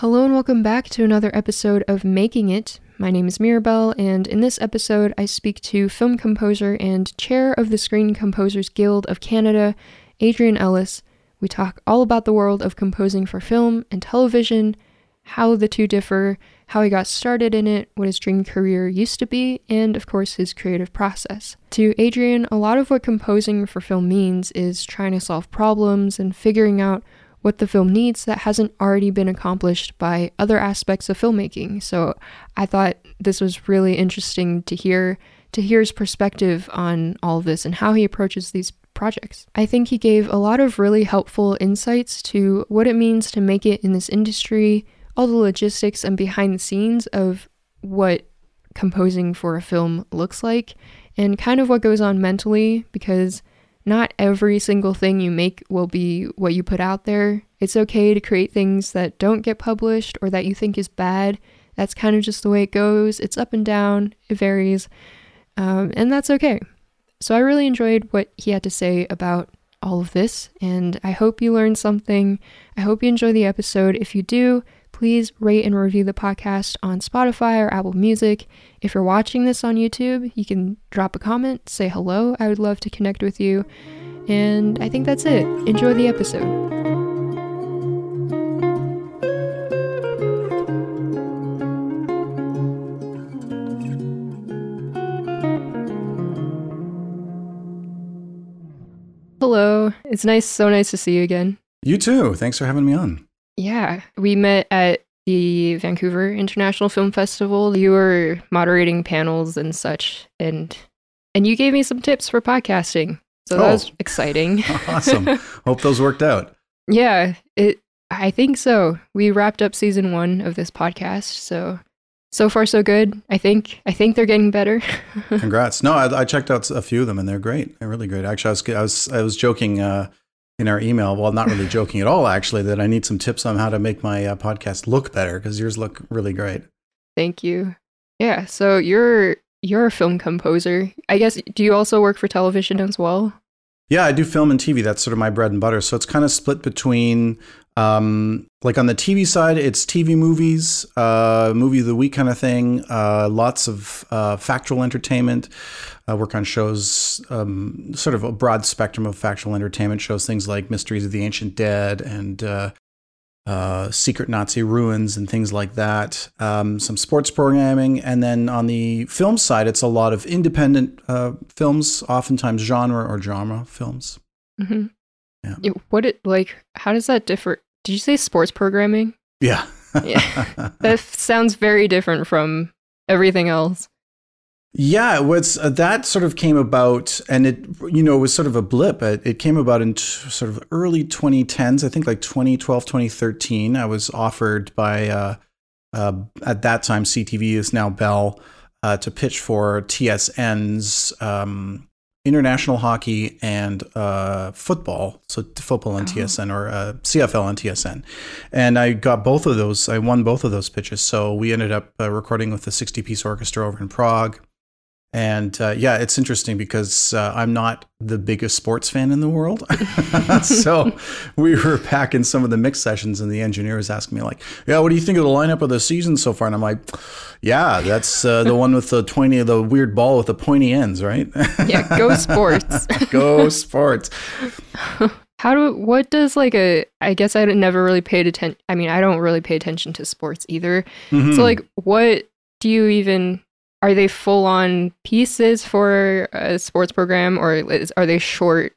Hello and welcome back to another episode of Making It. My name is Mirabelle, and in this episode, I speak to film composer and chair of the Screen Composers Guild of Canada, Adrian Ellis. We talk all about the world of composing for film and television, how the two differ, how he got started in it, what his dream career used to be, and of course his creative process. To Adrian, a lot of what composing for film means is trying to solve problems and figuring out what the film needs that hasn't already been accomplished by other aspects of filmmaking. So I thought this was really interesting to hear to hear his perspective on all of this and how he approaches these projects. I think he gave a lot of really helpful insights to what it means to make it in this industry, all the logistics and behind the scenes of what composing for a film looks like, and kind of what goes on mentally because not every single thing you make will be what you put out there. It's okay to create things that don't get published or that you think is bad. That's kind of just the way it goes. It's up and down, it varies, um, and that's okay. So I really enjoyed what he had to say about all of this, and I hope you learned something. I hope you enjoy the episode. If you do, please rate and review the podcast on Spotify or Apple Music. If you're watching this on YouTube, you can drop a comment, say hello. I would love to connect with you. And I think that's it. Enjoy the episode. Hello. It's nice, so nice to see you again. You too. Thanks for having me on. Yeah, we met at the Vancouver International Film Festival. You were moderating panels and such, and and you gave me some tips for podcasting. So that oh. was exciting. awesome. Hope those worked out. Yeah, it. I think so. We wrapped up season one of this podcast, so so far so good. I think I think they're getting better. Congrats! No, I, I, checked out a few of them, and they're great. They're really great. Actually, I was I was I was joking. Uh, in our email. Well, not really joking at all, actually, that I need some tips on how to make my uh, podcast look better because yours look really great. Thank you. Yeah. So you're you're a film composer. I guess. Do you also work for television as well? Yeah, I do film and TV. That's sort of my bread and butter. So it's kind of split between, um, like on the TV side, it's TV movies, uh, movie of the week kind of thing. Uh, lots of uh, factual entertainment. I work on shows, um, sort of a broad spectrum of factual entertainment shows, things like Mysteries of the Ancient Dead and uh, Secret Nazi Ruins and things like that. Um, some sports programming, and then on the film side, it's a lot of independent uh, films, oftentimes genre or drama films. Mm-hmm. Yeah. What it like? How does that differ? Did you say sports programming? Yeah. yeah. That sounds very different from everything else. Yeah, it was uh, that sort of came about, and it you know it was sort of a blip. It, it came about in t- sort of early 2010s, I think like 2012, 2013. I was offered by uh, uh, at that time CTV is now Bell uh, to pitch for TSN's um, international hockey and uh, football, so football on oh. TSN or uh, CFL on TSN, and I got both of those. I won both of those pitches, so we ended up recording with the 60 piece orchestra over in Prague and uh, yeah, it's interesting because uh, I'm not the biggest sports fan in the world. so we were back in some of the mix sessions, and the engineer was asking me, like, "Yeah, what do you think of the lineup of the season so far?" And I'm like, "Yeah, that's uh, the one with the twenty, the weird ball with the pointy ends, right?" yeah, go sports. go sports. How do what does like a I guess I never really paid attention. I mean, I don't really pay attention to sports either. Mm-hmm. So like, what do you even are they full on pieces for a sports program or is, are they short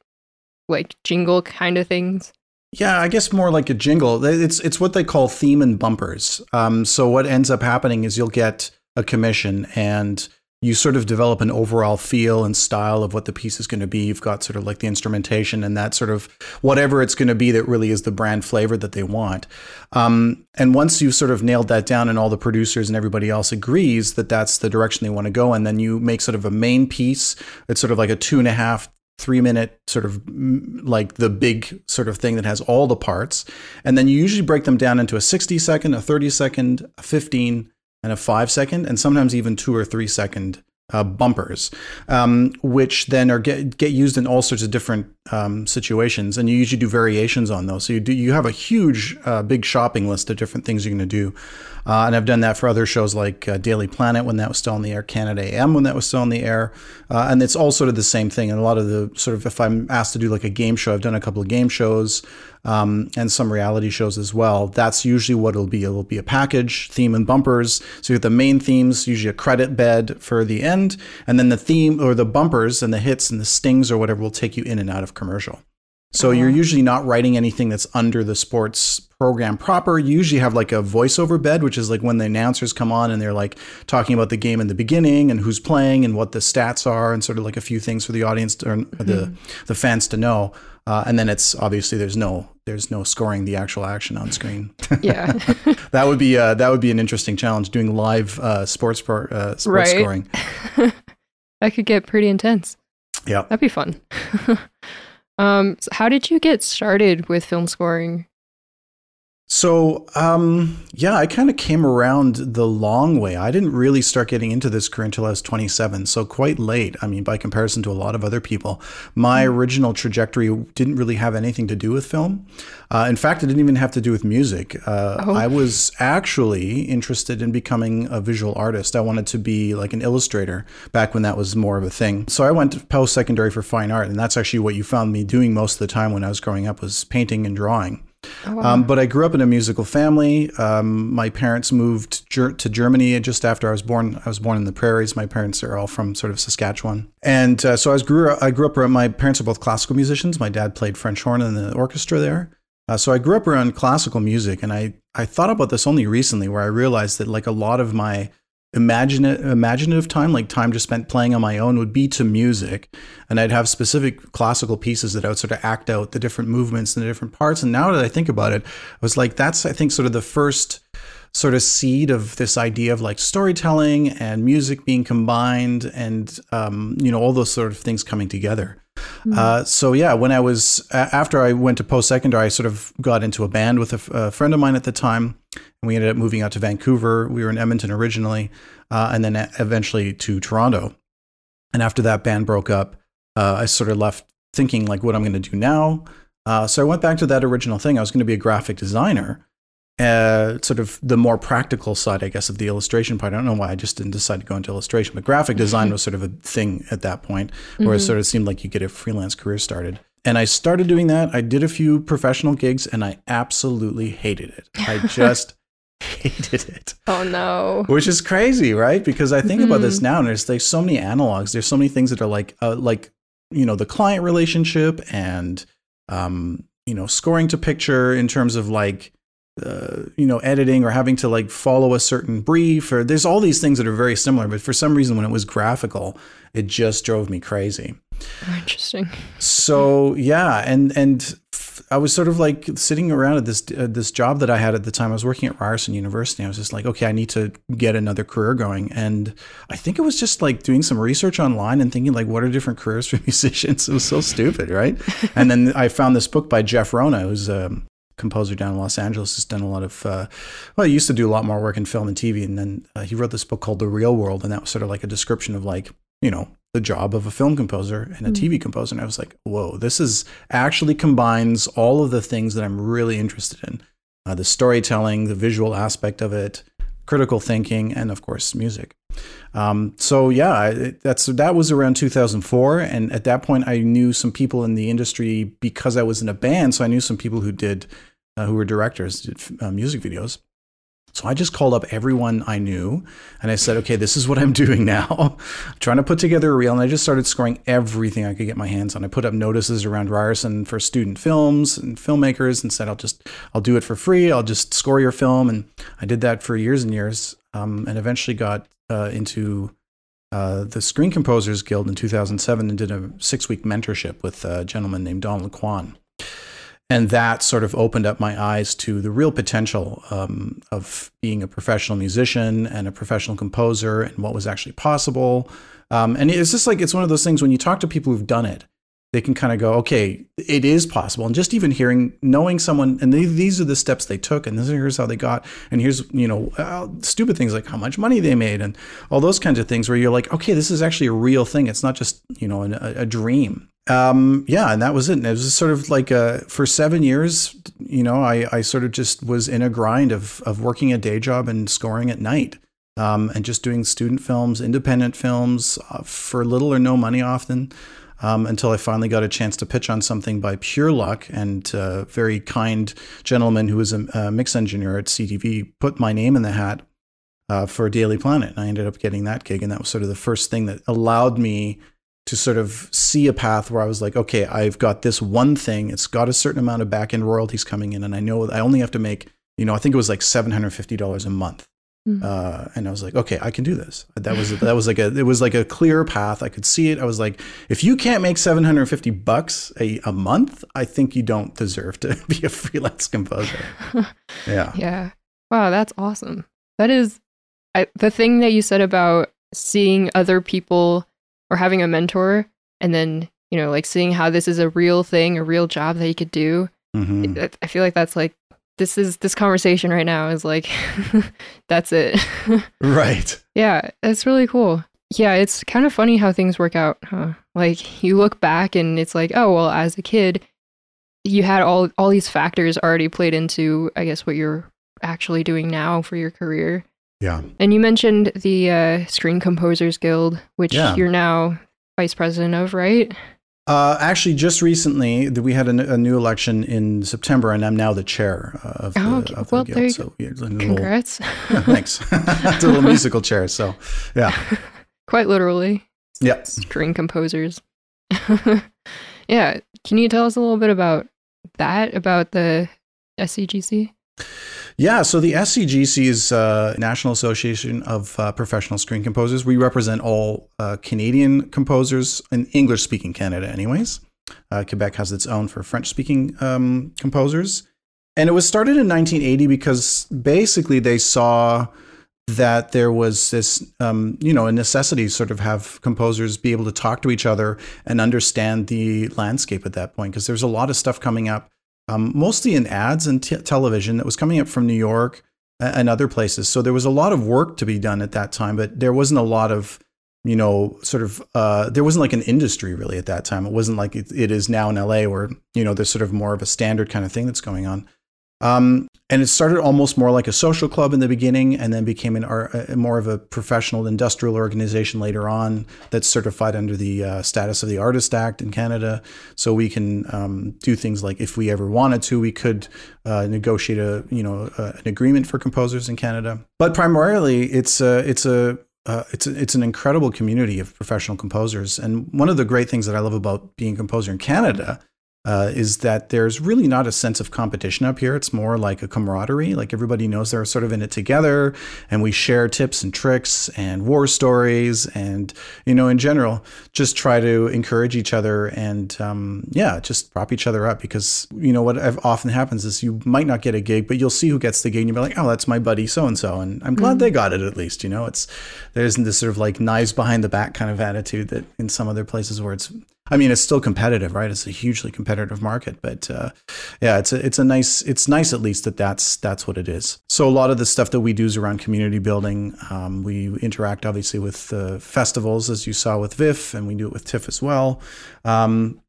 like jingle kind of things? Yeah i guess more like a jingle. It's it's what they call theme and bumpers. Um, so what ends up happening is you'll get a commission and you sort of develop an overall feel and style of what the piece is going to be. You've got sort of like the instrumentation and that sort of whatever it's going to be that really is the brand flavor that they want. Um, and once you've sort of nailed that down and all the producers and everybody else agrees that that's the direction they want to go, and then you make sort of a main piece. It's sort of like a two and a half, three minute sort of like the big sort of thing that has all the parts. And then you usually break them down into a 60 second, a 30 second, a 15, and a five second, and sometimes even two or three second uh, bumpers, um, which then are get get used in all sorts of different um, situations, and you usually do variations on those. So you do you have a huge, uh, big shopping list of different things you're going to do, uh, and I've done that for other shows like uh, Daily Planet when that was still on the air, Canada AM when that was still on the air, uh, and it's all sort of the same thing. And a lot of the sort of if I'm asked to do like a game show, I've done a couple of game shows um, and some reality shows as well. That's usually what it'll be. It'll be a package, theme, and bumpers. So you have the main themes, usually a credit bed for the end, and then the theme or the bumpers and the hits and the stings or whatever will take you in and out of commercial. So you're usually not writing anything that's under the sports program proper. You usually have like a voiceover bed, which is like when the announcers come on and they're like talking about the game in the beginning and who's playing and what the stats are and sort of like a few things for the audience to, or mm-hmm. the the fans to know. Uh, and then it's obviously there's no there's no scoring the actual action on screen. Yeah, that would be uh, that would be an interesting challenge doing live uh, sports pro, uh, sports right. scoring. that could get pretty intense. Yeah, that'd be fun. Um, so how did you get started with film scoring? So, um, yeah, I kind of came around the long way. I didn't really start getting into this career until I was 27, so quite late. I mean, by comparison to a lot of other people, my mm. original trajectory didn't really have anything to do with film. Uh, in fact, it didn't even have to do with music. Uh, oh. I was actually interested in becoming a visual artist. I wanted to be like an illustrator back when that was more of a thing. So I went to post secondary for fine art, and that's actually what you found me doing most of the time when I was growing up was painting and drawing. Oh, um, but I grew up in a musical family. Um, my parents moved ger- to Germany just after I was born. I was born in the prairies. My parents are all from sort of Saskatchewan, and uh, so I was grew. Up, I grew up around. My parents are both classical musicians. My dad played French horn in the orchestra there. Uh, so I grew up around classical music, and I I thought about this only recently, where I realized that like a lot of my imaginative, imaginative time, like time just spent playing on my own, would be to music. And I'd have specific classical pieces that I would sort of act out the different movements and the different parts. And now that I think about it, I was like, that's, I think, sort of the first sort of seed of this idea of like storytelling and music being combined and, um, you know, all those sort of things coming together. Mm-hmm. Uh, so yeah, when I was after I went to post secondary, I sort of got into a band with a, friend of mine at the time, and we ended up moving out to Vancouver. We were in Edmonton originally, uh, and then eventually to Toronto. And after that band broke up, uh, I sort of left thinking like, what I'm going to do now. Uh, so I went back to that original thing. I was going to be a graphic designer, uh, sort of the more practical side, I guess, of the illustration part. I don't know why I just didn't decide to go into illustration, but graphic design was sort of a thing at that point where mm-hmm. it sort of seemed like you get a freelance career started. And I started doing that. I did a few professional gigs and I absolutely hated it. I just hated it. Oh no. Which is crazy, right? Because I think mm-hmm. about this mm-hmm. now and there's like so many analogs. There's so many things that are like uh, like you know, the client relationship and um, you know, scoring to picture in terms of like uh, you know, editing or having to like follow a certain brief or there's all these things that are very similar, but for some reason when it was graphical, it just drove me crazy. Oh, interesting. So yeah, and and I was sort of like sitting around at this uh, this job that I had at the time. I was working at Ryerson University. I was just like, okay, I need to get another career going. And I think it was just like doing some research online and thinking like, what are different careers for musicians? It was so stupid, right? and then I found this book by Jeff Rona, who's a um, composer down in Los Angeles, has done a lot of, uh, well, he used to do a lot more work in film and TV. And then uh, he wrote this book called The Reel World. And that was sort of like a description of like, you know, the job of a film composer and a mm. TV composer. And I was like, whoa, this is actually combines all of the things that I'm really interested in uh, the storytelling, the visual aspect of it, critical thinking, and of course, music. Um, so yeah, that's that was around 2004, and at that point, I knew some people in the industry because I was in a band. So I knew some people who did, uh, who were directors, did uh, music videos. So I just called up everyone I knew, and I said, "Okay, this is what I'm doing now. I'm trying to put together a reel." And I just started scoring everything I could get my hands on. I put up notices around Ryerson for student films and filmmakers, and said, "I'll just, I'll do it for free. I'll just score your film." And I did that for years and years, um, and eventually got uh, into uh, the Screen Composers Guild in 2007 and did a six week mentorship with a gentleman named Don LeQuan. And that sort of opened up my eyes to the real potential um, of being a professional musician and a professional composer and what was actually possible. Um, and it's just like, it's one of those things when you talk to people who've done it, they can kind of go, okay, it is possible. And just even hearing, knowing someone, and they, these are the steps they took, and this, here's how they got, and here's, you know, uh, stupid things like how much money they made, and all those kinds of things where you're like, okay, this is actually a real thing. It's not just, you know, a, a dream. Um, yeah, and that was it. And it was sort of like a, for seven years, you know, I, I sort of just was in a grind of, of working a day job and scoring at night. Um, and just doing student films, independent films uh, for little or no money often um, until I finally got a chance to pitch on something by pure luck. And a very kind gentleman who was a, a mix engineer at CTV put my name in the hat uh, for Daily Planet. And I ended up getting that gig. And that was sort of the first thing that allowed me to sort of see a path where I was like, okay, I've got this one thing. It's got a certain amount of back end royalties coming in. And I know I only have to make, you know, I think it was like $750 a month. Mm-hmm. Uh, and I was like, okay, I can do this. That was that was like a it was like a clear path. I could see it. I was like, if you can't make seven hundred fifty bucks a, a month, I think you don't deserve to be a freelance composer. yeah. Yeah. Wow, that's awesome. That is I, the thing that you said about seeing other people or having a mentor, and then you know, like seeing how this is a real thing, a real job that you could do. Mm-hmm. I feel like that's like this is this conversation right now is like that's it. Right. Yeah it's really cool. Yeah it's kind of funny how things work out huh? Like you look back and it's like oh well as a kid you had all all these factors already played into i guess what you're actually doing now for your career. Yeah. And you mentioned the uh, screen composers guild which yeah. you're now vice president of right uh, actually, just recently, we had a, a, new election in September, and I'm now the chair uh, of, oh, okay. of the well, guild. So, yeah, congrats! Little, thanks. it's a little musical chair, so yeah. Quite literally. Yeah. String composers. yeah. Can you tell us a little bit about that? About the SCGC? Yeah, so the SCGC is uh, National Association of uh, Professional Screen Composers. We represent all uh, Canadian composers in English speaking Canada, anyways. Uh, Quebec has its own for French speaking um, composers. And it was started in 1980 because basically they saw that there was this, um, you know, a necessity to sort of have composers be able to talk to each other and understand the landscape at that point because there's a lot of stuff coming up um, mostly in ads and t- television that was coming up from New York and other places. So there was a lot of work to be done at that time, but there wasn't a lot of, you know, sort of, uh, there wasn't like an industry really at that time. It wasn't like it, it is now in LA where, you know, there's sort of more of a standard kind of thing that's going on. Um, and it started almost more like a social club in the beginning and then became an, uh, more of a professional industrial organization later on that's certified under the uh, status of the artist act in canada. So we can um, do things like if we ever wanted to we could uh, negotiate a you know uh, an agreement for composers in canada. But primarily it's a it's a uh, it's a, it's an incredible community of professional composers, and one of the great things that I love about being a composer in Canada uh, is that there's really not a sense of competition up here. It's more like a camaraderie. Like everybody knows they're sort of in it together, and we share tips and tricks and war stories, and you know, in general, just try to encourage each other and um, yeah, just prop each other up. Because you know what often happens is you might not get a gig, but you'll see who gets the gig, and you'll be like, oh, that's my buddy so and so, and I'm glad mm-hmm. they got it at least. You know, it's there isn't this sort of like knives behind the back kind of attitude that in some other places where it's I mean, it's still competitive, right? It's a hugely competitive market, but uh, yeah, it's a it's a nice it's nice at least that that's that's what it is. So a lot of the stuff that we do is around community building. Um, we interact obviously with uh, festivals, as you saw with VIFF, and we do it with TIFF as well. Um,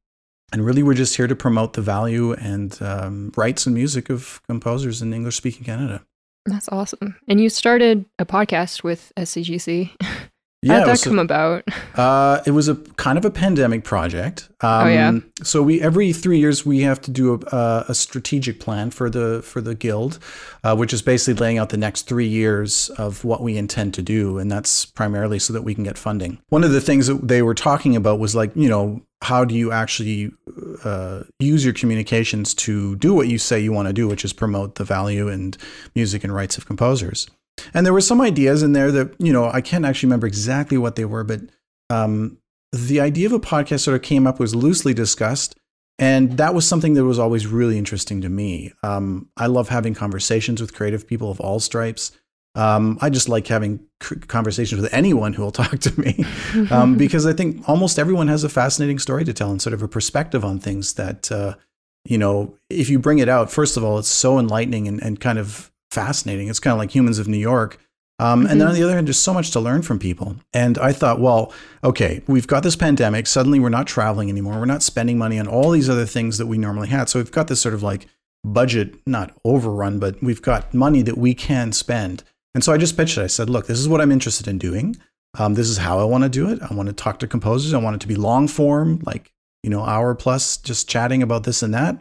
and really, we're just here to promote the value and um, rights and music of composers in English speaking Canada. That's awesome. And you started a podcast with SCGC. Yeah, How'd that come about? Uh, it was a kind of a pandemic project. Um, oh yeah. So we every three years we have to do a, a strategic plan for the for the guild, uh, which is basically laying out the next three years of what we intend to do, and that's primarily so that we can get funding. One of the things that they were talking about was like you know how do you actually uh, use your communications to do what you say you want to do, which is promote the value and music and rights of composers. And there were some ideas in there that, you know, I can't actually remember exactly what they were, but um, the idea of a podcast sort of came up, was loosely discussed. And that was something that was always really interesting to me. Um, I love having conversations with creative people of all stripes. Um, I just like having conversations with anyone who will talk to me um, because I think almost everyone has a fascinating story to tell and sort of a perspective on things that, uh, you know, if you bring it out, first of all, it's so enlightening and, and kind of fascinating. It's kind of like Humans of New York. Um, mm-hmm. And then on the other hand, there's so much to learn from people. And I thought, well, okay, we've got this pandemic. Suddenly we're not traveling anymore. We're not spending money on all these other things that we normally had. So we've got this sort of like budget, not overrun, but we've got money that we can spend. And so I just pitched it. I said, look, this is what I'm interested in doing. Um, this is how I want to do it. I want to talk to composers. I want it to be long form, like, you know, hour plus, just chatting about this and that.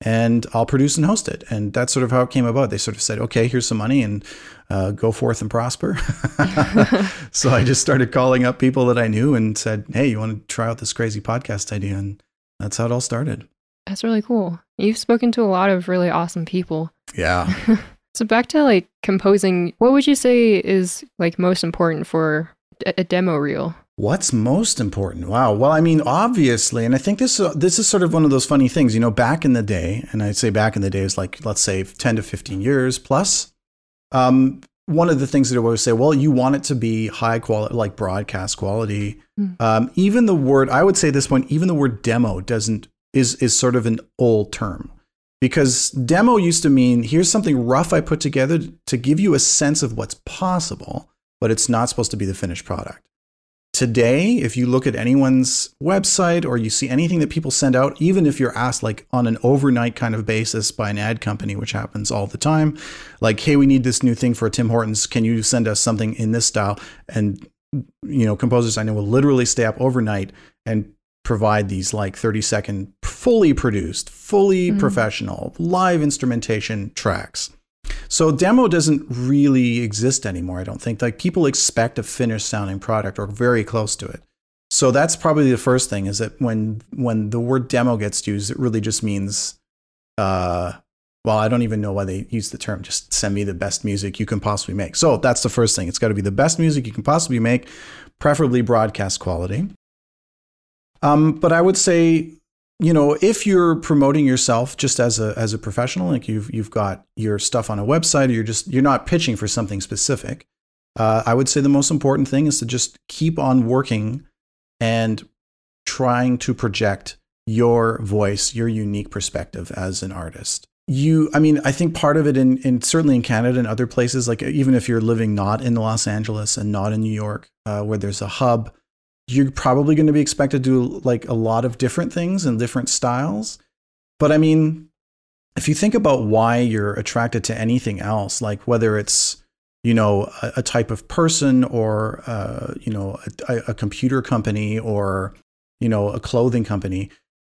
And I'll produce and host it. And that's sort of how it came about. They sort of said, okay, here's some money and uh, go forth and prosper. so I just started calling up people that I knew and said, hey, you want to try out this crazy podcast idea? And that's how it all started. That's really cool. You've spoken to a lot of really awesome people. Yeah. So back to like composing, what would you say is like most important for a, a demo reel? What's most important? Wow. Well, I mean, obviously, and I think this uh, this is sort of one of those funny things. You know, back in the day, and I'd say back in the day is like let's say ten to fifteen years plus. Um, one of the things that I always say, well, you want it to be high quality, like broadcast quality. Mm. Um, even the word, I would say at this point, even the word demo doesn't is is sort of an old term because demo used to mean here's something rough I put together to give you a sense of what's possible, but it's not supposed to be the finished product. Today, if you look at anyone's website or you see anything that people send out, even if you're asked like on an overnight kind of basis by an ad company, which happens all the time, like, hey, we need this new thing for Tim Hortons. Can you send us something in this style? And you know, composers I know will literally stay up overnight and provide these like 30 second fully produced fully mm-hmm. professional live instrumentation tracks so demo doesn't really exist anymore i don't think. Like people expect a finished sounding product or very close to it. So that's probably the first thing is that when when the word demo gets used it really just means uh well i don't even know why they use the term. Just send me the best music you can possibly make. So that's the first thing. It's got to be the best music you can possibly make preferably broadcast quality. Um, but I would say, you know, if you're promoting yourself just as a as a professional, like you've you've got your stuff on a website, or you're just you're not pitching for something specific. Uh, I would say the most important thing is to just keep on working and trying to project your voice, your unique perspective as an artist. You, I mean, I think part of it in, in certainly in Canada and other places, like even if you're living not in Los Angeles and not in New York, uh, where there's a hub, you're probably going to be expected to do like a lot of different things and different styles. But I mean, if you think about why you're attracted to anything else, like whether it's you know a, a type of person or uh, you know a, a computer company or you know a clothing company,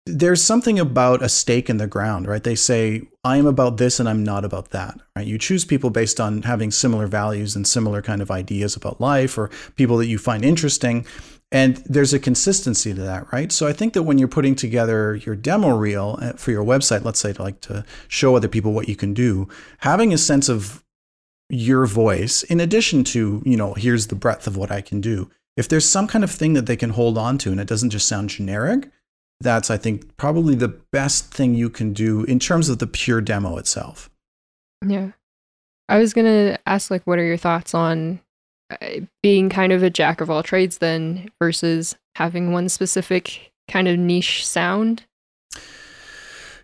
there's something about a stake in the ground, right? They say, I am about this and I'm not about that, right? You choose people based on having similar values and similar kind of ideas about life or people that you find interesting. And there's a consistency to that, right? So I think that when you're putting together your demo reel uh, for your website, let's say to like to show other people what you can do, having a sense of your voice, in addition to, you know, here's the breadth of what I can do. If there's some kind of thing that they can hold on to and it doesn't just sound generic, that's, I think, probably the best thing you can do in terms of the pure demo itself. Yeah. I was going to ask, like, what are your thoughts on being kind of a jack of all trades then versus having one specific kind of niche sound?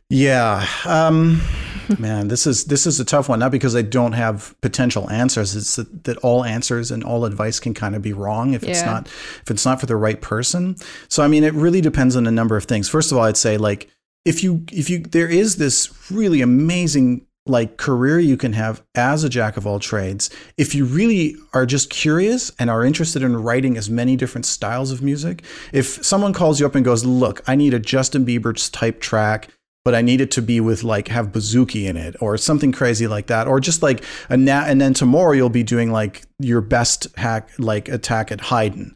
Yeah. Um, man, this is this is a tough one. Not because I don't have potential answers. It's that, that all answers and all advice can kind of be wrong if yeah. it's not if it's not for the right person. So I mean, it really depends on a number of things. First of all, I'd say like if you if you there is this really amazing like career you can have as a jack of all trades if you really are just curious and are interested in writing as many different styles of music if someone calls you up and goes look i need a justin bieber's type track but i need it to be with like have bouzouki in it or something crazy like that or just like a and then tomorrow you'll be doing like your best hack like attack at haydn.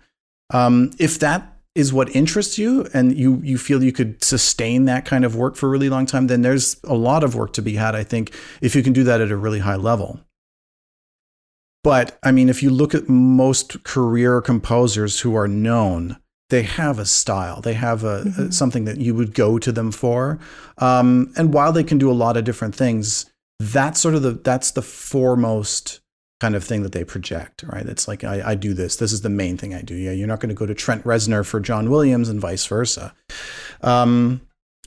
Um, if that is what interests you and you you feel you could sustain that kind of work for a really long time then there's a lot of work to be had i think if you can do that at a really high level. But i mean if you look at most career composers who are known they have a style. They have a, mm-hmm. a something that you would go to them for. Um, and while they can do a lot of different things that's sort of the that's the foremost kind of thing that they project, right? It's like, I, I do this. This is the main thing I do. Yeah, you're not going to go to Trent Reznor for John Williams and vice versa. Um,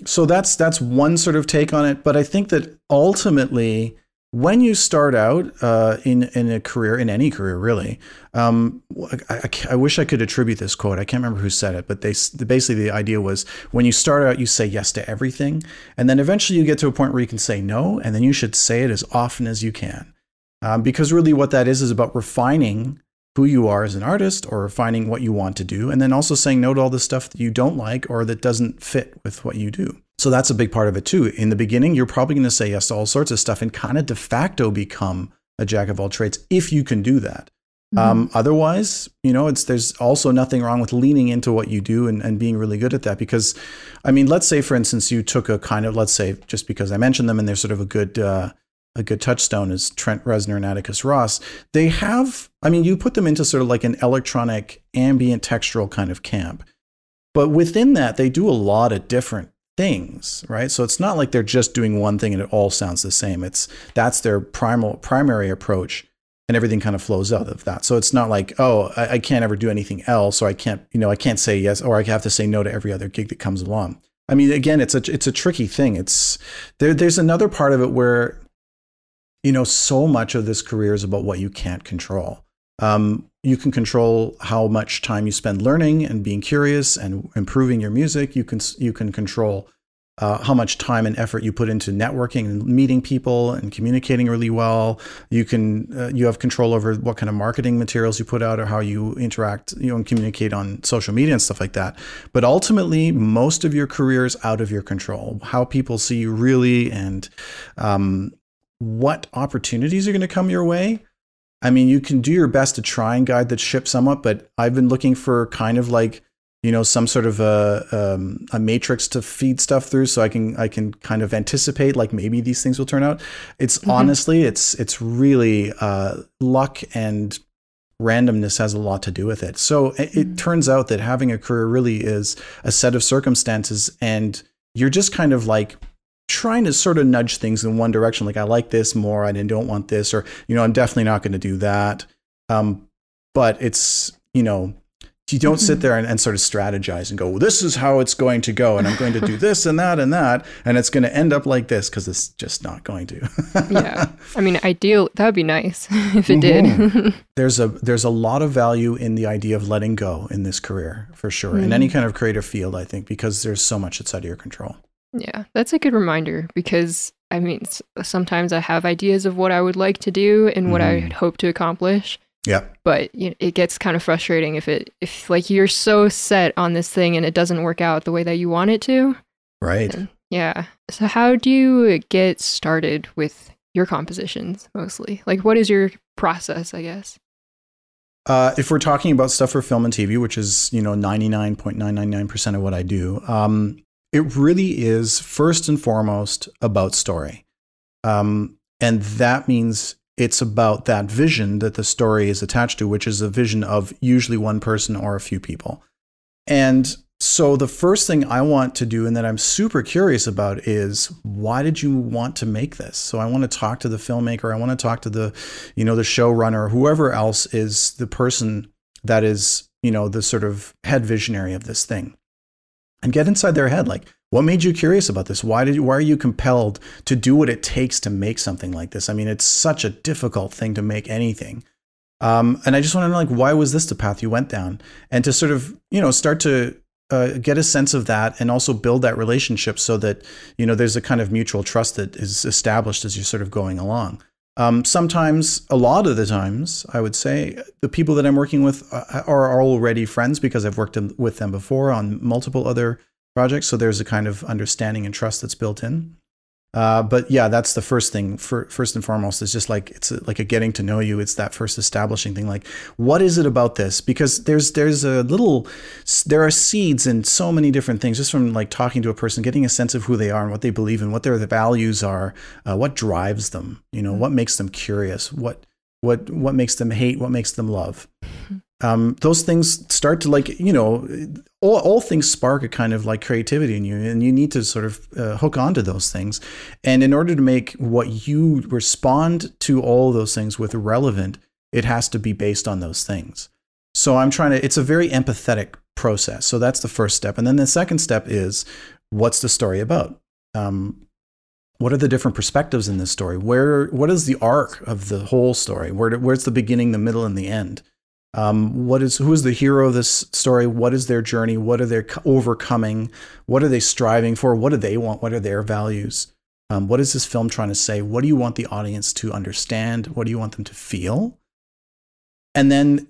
so that's that's one sort of take on it. But I think that ultimately, when you start out uh, in in a career, in any career really, um, I, I, I, wish I could attribute this quote. I can't remember who said it, but they basically the idea was when you start out, you say yes to everything, and then eventually you get to a point where you can say no, and then you should say it as often as you can, um, because really what that is is about refining who you are as an artist or refining what you want to do, and then also saying no to all the stuff that you don't like or that doesn't fit with what you do. So that's a big part of it too. In the beginning, you're probably going to say yes to all sorts of stuff and kind of de facto become a jack of all trades if you can do that. Mm-hmm. Um, otherwise, you know, it's there's also nothing wrong with leaning into what you do and, and being really good at that. Because, I mean, let's say for instance you took a kind of let's say just because I mentioned them and they're sort of a good uh, a good touchstone is Trent Reznor and Atticus Ross. They have, I mean, you put them into sort of like an electronic ambient textural kind of camp, but within that they do a lot of different things, right? So it's not like they're just doing one thing and it all sounds the same. It's that's their primal primary approach and everything kind of flows out of that. So it's not like, oh, I, I, can't ever do anything else, or I can't, you know, I can't say yes, or I have to say no to every other gig that comes along. I mean, again, it's a it's a tricky thing. It's there. There's another part of it where, you know, so much of this career is about what you can't control. Um, you can control how much time you spend learning and being curious and improving your music. You can you can control uh, how much time and effort you put into networking and meeting people and communicating really well. You can uh, you have control over what kind of marketing materials you put out or how you interact, you know, and communicate on social media and stuff like that. But ultimately, most of your career is out of your control. How people see you really and um, what opportunities are going to come your way I mean, you can do your best to try and guide the ship somewhat, but I've been looking for kind of like you know some sort of a um, a matrix to feed stuff through, so I can I can kind of anticipate like maybe these things will turn out. It's mm-hmm. honestly, it's it's really uh, luck and randomness has a lot to do with it. So it, it mm-hmm. turns out that having a career really is a set of circumstances, and you're just kind of like trying to sort of nudge things in one direction. Like I like this more, I don't want this, or you know, I'm definitely not going to do that. Um, but it's you know, you don't mm-hmm. sit there and, and, sort of strategize and go, well, this is how it's going to go, and I'm going to do this and that and that, and it's going to end up like this because it's just not going to. yeah, I mean, ideal that would be nice if it mm-hmm. did. there's a there's a lot of value in the idea of letting go in this career for sure, mm-hmm. in any kind of creative field, I think, because there's so much that's out of your control. Yeah, that's a good reminder because I mean, sometimes I have ideas of what I would like to do and what mm. I hope to accomplish. Yeah. But you know, it gets kind of frustrating if it if like you're so set on this thing and it doesn't work out the way that you want it to. Right. And, yeah. So how do you get started with your compositions mostly? Like what is your process, I guess? Uh, if we're talking about stuff for film and TV, which is you know ninety nine point nine nine nine percent of what I do, um, it really is first and foremost about story. Um, and that means it's about that vision that the story is attached to, which is a vision of usually one person or a few people. And so the first thing I want to do and that I'm super curious about is why did you want to make this? So I want to talk to the filmmaker, I want to talk to the, you know, the showrunner, whoever else is the person that is, you know, the sort of head visionary of this thing and get inside their head. Like, what made you curious about this? Why did you, why are you compelled to do what it takes to make something like this? I mean, it's such a difficult thing to make anything. Um, and I just want to know, like, why was this the path you went down? And to sort of, you know, start to uh, get a sense of that and also build that relationship so that, you know, there's a kind of mutual trust that is established as you're sort of going along. Um, sometimes, a lot of the times, I would say, the people that I'm working with uh, are already friends because I've worked with them before on multiple other projects. So there's a kind of understanding and trust that's built in. Uh, but yeah, that's the first thing. For, first and foremost, is just like it's a, like a getting to know you. It's that first establishing thing. Like, what is it about this? Because there's there's a little there are seeds in so many different things. Just from like talking to a person, getting a sense of who they are and what they believe in, what their values are, uh, what drives them. You know, what makes them curious, what what what makes them hate, what makes them love. Um, those things start to like you know all, all things spark a kind of like creativity in you and you need to sort of uh, hook onto those things. And in order to make what you respond to all those things with relevant it has to be based on those things. So i'm trying to it's a very empathetic process. So that's the first step. And then the second step is what's the story about? Um, what are the different perspectives in this story? Where what is the arc of the whole story? Where where's the beginning the middle and the end um, what is who is the hero of this story? What is their journey? What are they overcoming? What are they striving for? What do they want? What are their values? Um, what is this film trying to say? What do you want the audience to understand? What do you want them to feel? And then,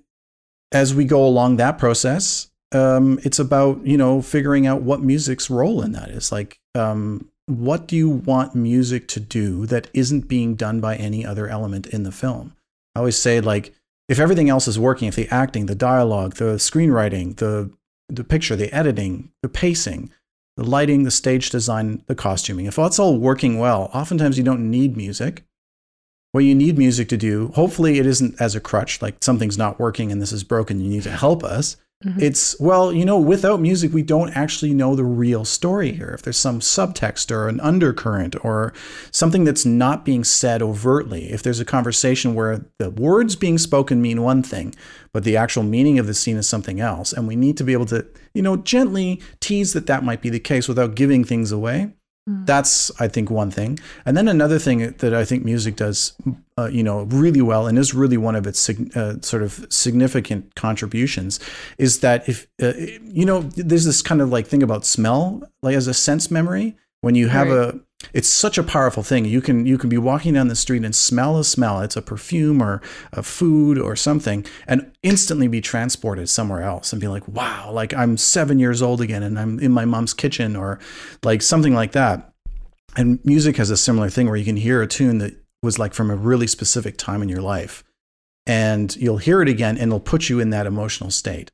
as we go along that process, um, it's about you know figuring out what music's role in that is. Like, um, what do you want music to do that isn't being done by any other element in the film? I always say like if everything else is working, if the acting, the dialogue, the screenwriting, the the picture, the editing, the pacing, the lighting, the stage design, the costuming, if that's all working well, oftentimes you don't need music. What you need music to do, hopefully it isn't as a crutch, like something's not working and this is broken, you need to help us. Mm-hmm. It's, well, you know, without music, we don't actually know the real story here. If there's some subtext or an undercurrent or something that's not being said overtly, if there's a conversation where the words being spoken mean one thing, but the actual meaning of the scene is something else, and we need to be able to, you know, gently tease that that might be the case without giving things away, Mm. That's, I think, one thing. And then another thing that I think music does, uh, you know, really well, and is really one of its uh, sort of significant contributions, is that if uh, you know, there's this kind of like thing about smell, like as a sense memory. When you have right. a, it's such a powerful thing. You can you can be walking down the street and smell a smell. It's a perfume or a food or something, and instantly be transported somewhere else and be like, wow, like I'm seven years old again and I'm in my mom's kitchen or like something like that. And music has a similar thing where you can hear a tune that was like from a really specific time in your life, and you'll hear it again and it'll put you in that emotional state.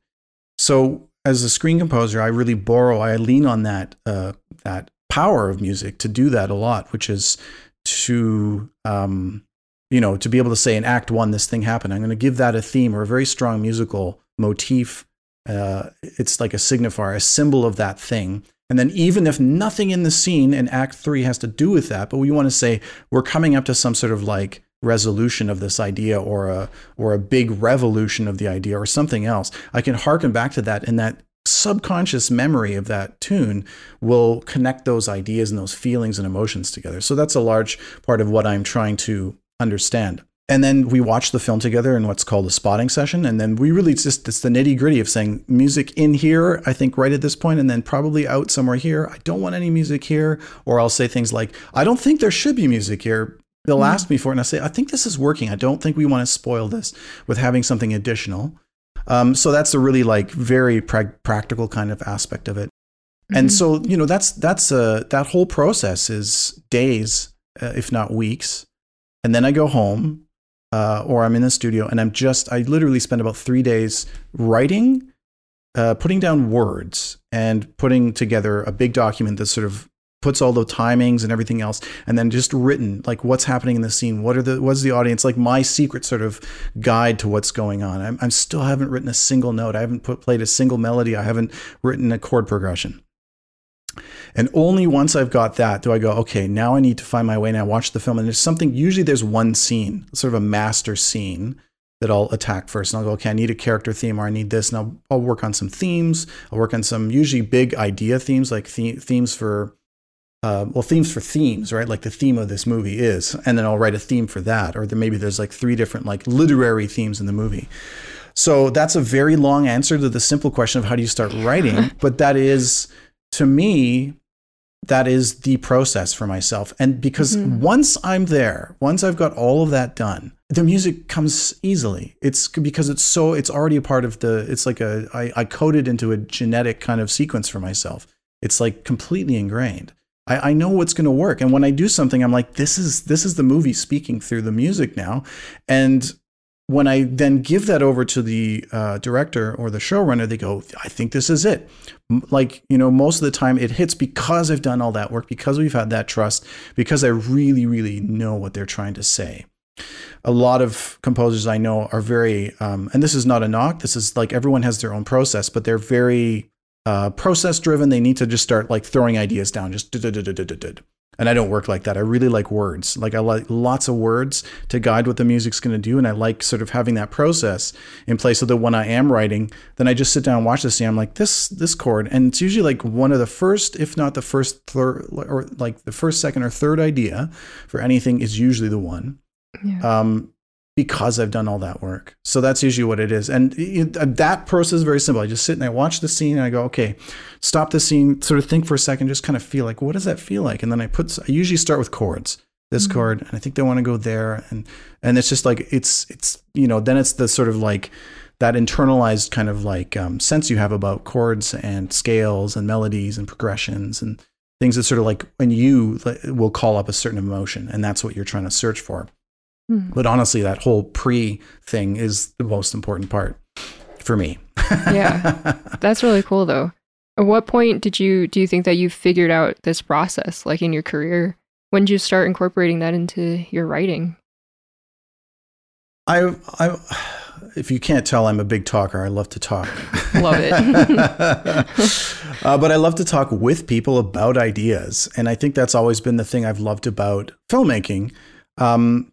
So as a screen composer, I really borrow, I lean on that uh, that power of music to do that a lot, which is to um, you know to be able to say in Act One this thing happened. I'm going to give that a theme or a very strong musical motif. Uh, it's like a signifier, a symbol of that thing. And then even if nothing in the scene in Act Three has to do with that, but we want to say we're coming up to some sort of like resolution of this idea or a or a big revolution of the idea or something else, I can harken back to that in that subconscious memory of that tune will connect those ideas and those feelings and emotions together. So that's a large part of what I'm trying to understand. And then we watch the film together in what's called a spotting session. And then we really just, it's the nitty gritty of saying music in here, I think right at this point, and then probably out somewhere here. I don't want any music here. Or I'll say things like, I don't think there should be music here. They'll mm-hmm. ask me for it, and I say, I think this is working. I don't think we want to spoil this with having something additional. Um, so that's a really like very pra- practical kind of aspect of it. Mm-hmm. And so you know that's that's a that whole process is days, uh, if not weeks, and then I go home uh, or I'm in the studio and I'm just I literally spend about three days writing, uh, putting down words and putting together a big document that sort of puts all the timings and everything else and then just written like what's happening in the scene what are the what's the audience like my secret sort of guide to what's going on i'm, I'm still haven't written a single note i haven't put, played a single melody i haven't written a chord progression and only once I've got that do I go, okay, now I need to find my way. I watch the film, and there's something, usually there's one scene, sort of a master scene that I'll attack first. And I'll go, okay, I need a character theme or I need this. And I'll, I'll work on some themes. I'll work on some usually big idea themes, like the- themes for uh, well, themes for themes, right? Like the theme of this movie is, and then I'll write a theme for that, or maybe there's like three different like literary themes in the movie. So that's a very long answer to the simple question of how do you start writing, but that is to me that is the process for myself. And because mm-hmm. once I'm there, once I've got all of that done, the music comes easily. It's because it's so it's already a part of the it's like a I, I coded into a genetic kind of sequence for myself. It's like completely ingrained. I, I know what's going to work. And when I do something, I'm like, this is this is the movie speaking through the music now. And when I then give that over to the uh, director or the showrunner, they go, I think this is it. Like, you know, most of the time it hits because I've done all that work, because we've had that trust, because I really, really know what they're trying to say. a lot of composers I know are very, um, and this is not a knock. This is like everyone has their own process, but they're very uh, process driven. They need to just start like throwing ideas down, just and I don't work like that. I really like words. Like I like lots of words to guide what the music's going to do, and I like sort of having that process in place so that when I am writing, then I just sit down and watch this scene. I'm like this this chord, and it's usually like one of the first, if not the first third, or like the first, second, or third idea for anything is usually the one. Yeah. Um, because I've done all that work. So that's usually what it is. And that process is very simple. I just sit and I watch the scene and I go, okay, stop the scene, sort of think for a second, just kind of feel like, what does that feel like? And then I put, I usually start with chords, this mm-hmm. chord, and I think they want to go there. And, and it's just like, it's, it's, you know, then it's the sort of like, that internalized kind of like um, sense you have about chords and scales and melodies and progressions and things that sort of like when you will call up a certain emotion and that's what you're trying to search for Hmm. But honestly, that whole pre thing is the most important part for me. yeah. That's really cool though. At what point did you do you think that you figured out this process like in your career? When did you start incorporating that into your writing? I I if you can't tell, I'm a big talker. I love to talk. Love it. uh, but I love to talk with people about ideas. And I think that's always been the thing I've loved about filmmaking. Um,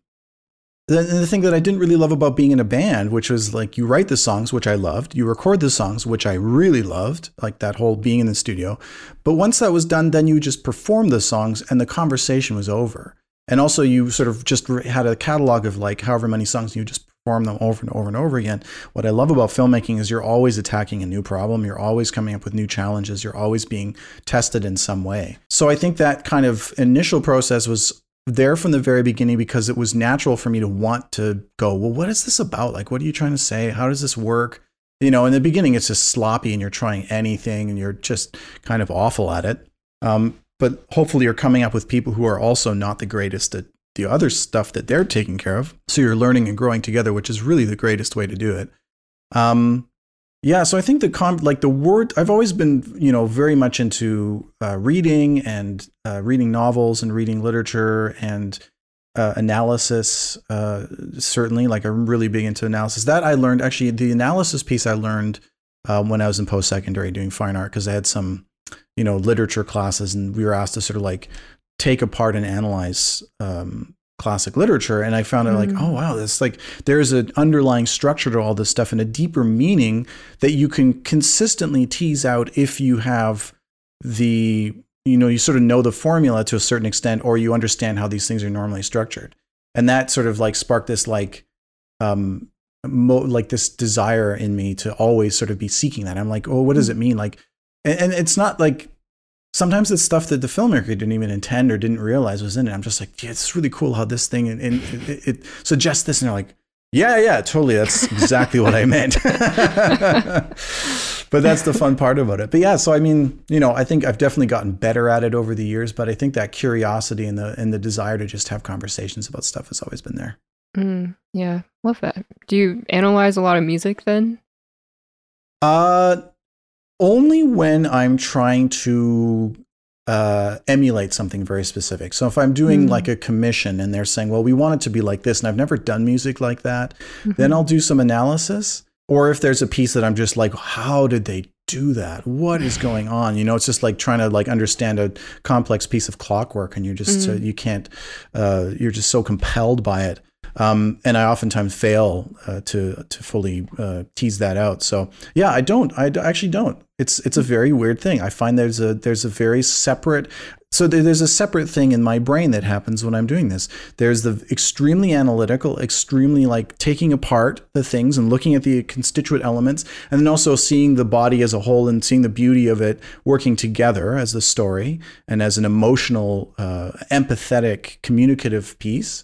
the, the thing that I didn't really love about being in a band, which was like you write the songs, which I loved, you record the songs, which I really loved, like that whole being in the studio. But once that was done, then you just perform the songs and the conversation was over. And also, you sort of just had a catalog of like however many songs, you just perform them over and over and over again. What I love about filmmaking is you're always attacking a new problem. You're always coming up with new challenges. You're always being tested in some way. So I think that kind of initial process was there from the very beginning because it was natural for me to want to go, well, what is this about? Like, what are you trying to say? How does this work? You know, in the beginning, it's just sloppy and you're trying anything and you're just kind of awful at it. Um, but hopefully, you're coming up with people who are also not the greatest at the other stuff that they're taking care of. So you're learning and growing together, which is really the greatest way to do it. Um, yeah, so I think the com like the word I've always been you know very much into uh, reading and uh, reading novels and reading literature and uh, analysis. Uh, certainly, like I'm really big into analysis. That I learned actually the analysis piece I learned uh, when I was in post secondary doing fine art because I had some you know literature classes and we were asked to sort of like take apart and analyze um, classic literature and i found out like mm. oh wow this like there's an underlying structure to all this stuff and a deeper meaning that you can consistently tease out if you have the you know you sort of know the formula to a certain extent or you understand how these things are normally structured and that sort of like sparked this like um mo- like this desire in me to always sort of be seeking that i'm like oh what does mm. it mean like and, and it's not like sometimes it's stuff that the filmmaker didn't even intend or didn't realize was in it. I'm just like, yeah, it's really cool how this thing and, and it, it, suggests this, and they're like, yeah, yeah, totally. That's exactly what I meant. but that's the fun part about it. But yeah, so I mean, you know, I think I've definitely gotten better at it over the years. But I think that curiosity and the and the desire to just have conversations about stuff has always been there. Mm, yeah, love that. Do you analyze a lot of music then? Uh, only when I'm trying to uh, emulate something very specific. So if I'm doing mm. like a commission and they're saying, well, we want it to be like this, and I've never done music like that, mm-hmm. then I'll do some analysis. Or if there's a piece that I'm just like, how did they do that? What is going on? You know, it's just like trying to like understand a complex piece of clockwork, and you're just mm. uh, you can't, uh, you're just so compelled by it. Um, and I oftentimes fail uh, to to fully uh, tease that out. So yeah, I don't. I actually don't. It's it's a very weird thing. I find there's a there's a very separate. So there's a separate thing in my brain that happens when I'm doing this. There's the extremely analytical, extremely like taking apart the things and looking at the constituent elements, and then also seeing the body as a whole and seeing the beauty of it working together as a story and as an emotional, uh, empathetic, communicative piece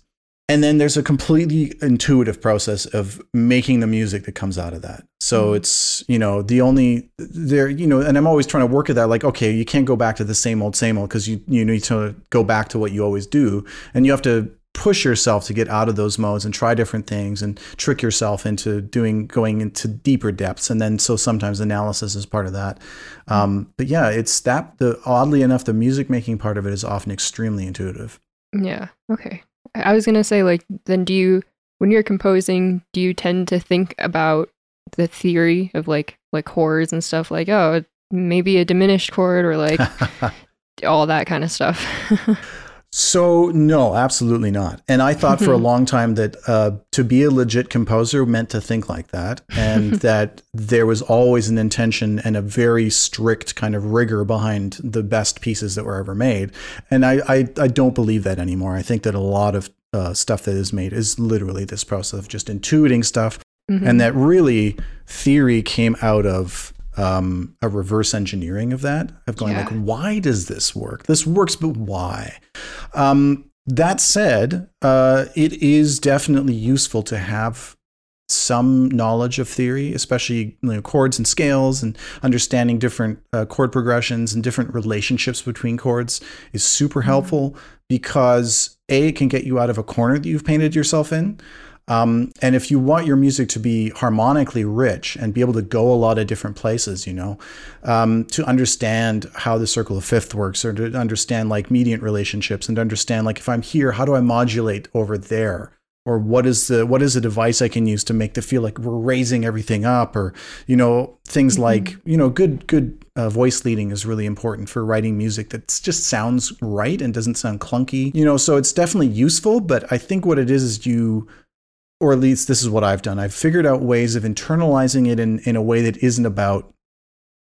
and then there's a completely intuitive process of making the music that comes out of that. So mm. it's you know the only there you know and i'm always trying to work at that like okay you can't go back to the same old same old because you you need to go back to what you always do. And you have to push yourself to get out of those modes and try different things and trick yourself into doing going into deeper depths. And then so sometimes analysis is part of that. Mm. um, but yeah it's that the oddly enough the music making part of it is often extremely intuitive. Yeah. Okay I was gonna say, like, then do you when you're composing, do you tend to think about the theory of like like chords and stuff like oh maybe a diminished chord or like all that kind of stuff? So no, absolutely not. And I thought for a long time that uh, to be a legit composer meant to think like that, and that there was always an intention and a very strict kind of rigor behind the best pieces that were ever made. And I I, I don't believe that anymore. I think that a lot of uh, stuff that is made is literally this process of just intuiting stuff, mm-hmm. and that really theory came out of um, a reverse engineering of that of going yeah. like why does this work this works but why um, that said uh, it is definitely useful to have some knowledge of theory especially you know, chords and scales and understanding different uh, chord progressions and different relationships between chords is super mm-hmm. helpful mm-hmm. because a it can get you out of a corner that you've painted yourself in um, and if you want your music to be harmonically rich and be able to go a lot of different places, you know, um, to understand how the circle of fifth works or to understand like mediant relationships and to understand like if I'm here, how do I modulate over there? Or what is the what is a device I can use to make the feel like we're raising everything up, or you know things mm-hmm. like you know good good uh, voice leading is really important for writing music that just sounds right and doesn't sound clunky. You know, so it's definitely useful. But I think what it is is you or at least this is what I've done. I've figured out ways of internalizing it in, in a way that isn't about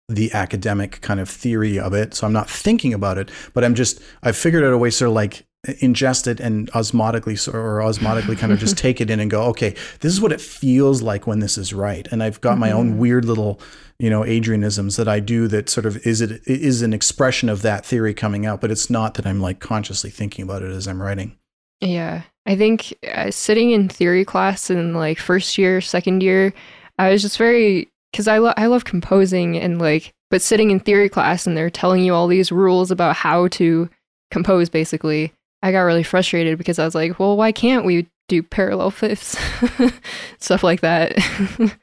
the academic kind of theory of it. So I'm not thinking about it, but I'm just, I've figured out a way sort of like ingest it and osmotically or osmotically kind of just take it in and go, okay, this is what it feels like when this is right. And I've got mm-hmm. my own mm-hmm. weird little, you know, Adrianisms that I do that sort of is it is an expression of that theory coming out, but it's not that I'm like consciously thinking about it as I'm writing. Yeah. I think uh, sitting in theory class in like first year, second year, I was just very because I lo- I love composing and like, but sitting in theory class and they're telling you all these rules about how to compose. Basically, I got really frustrated because I was like, well, why can't we do parallel fifths, stuff like that?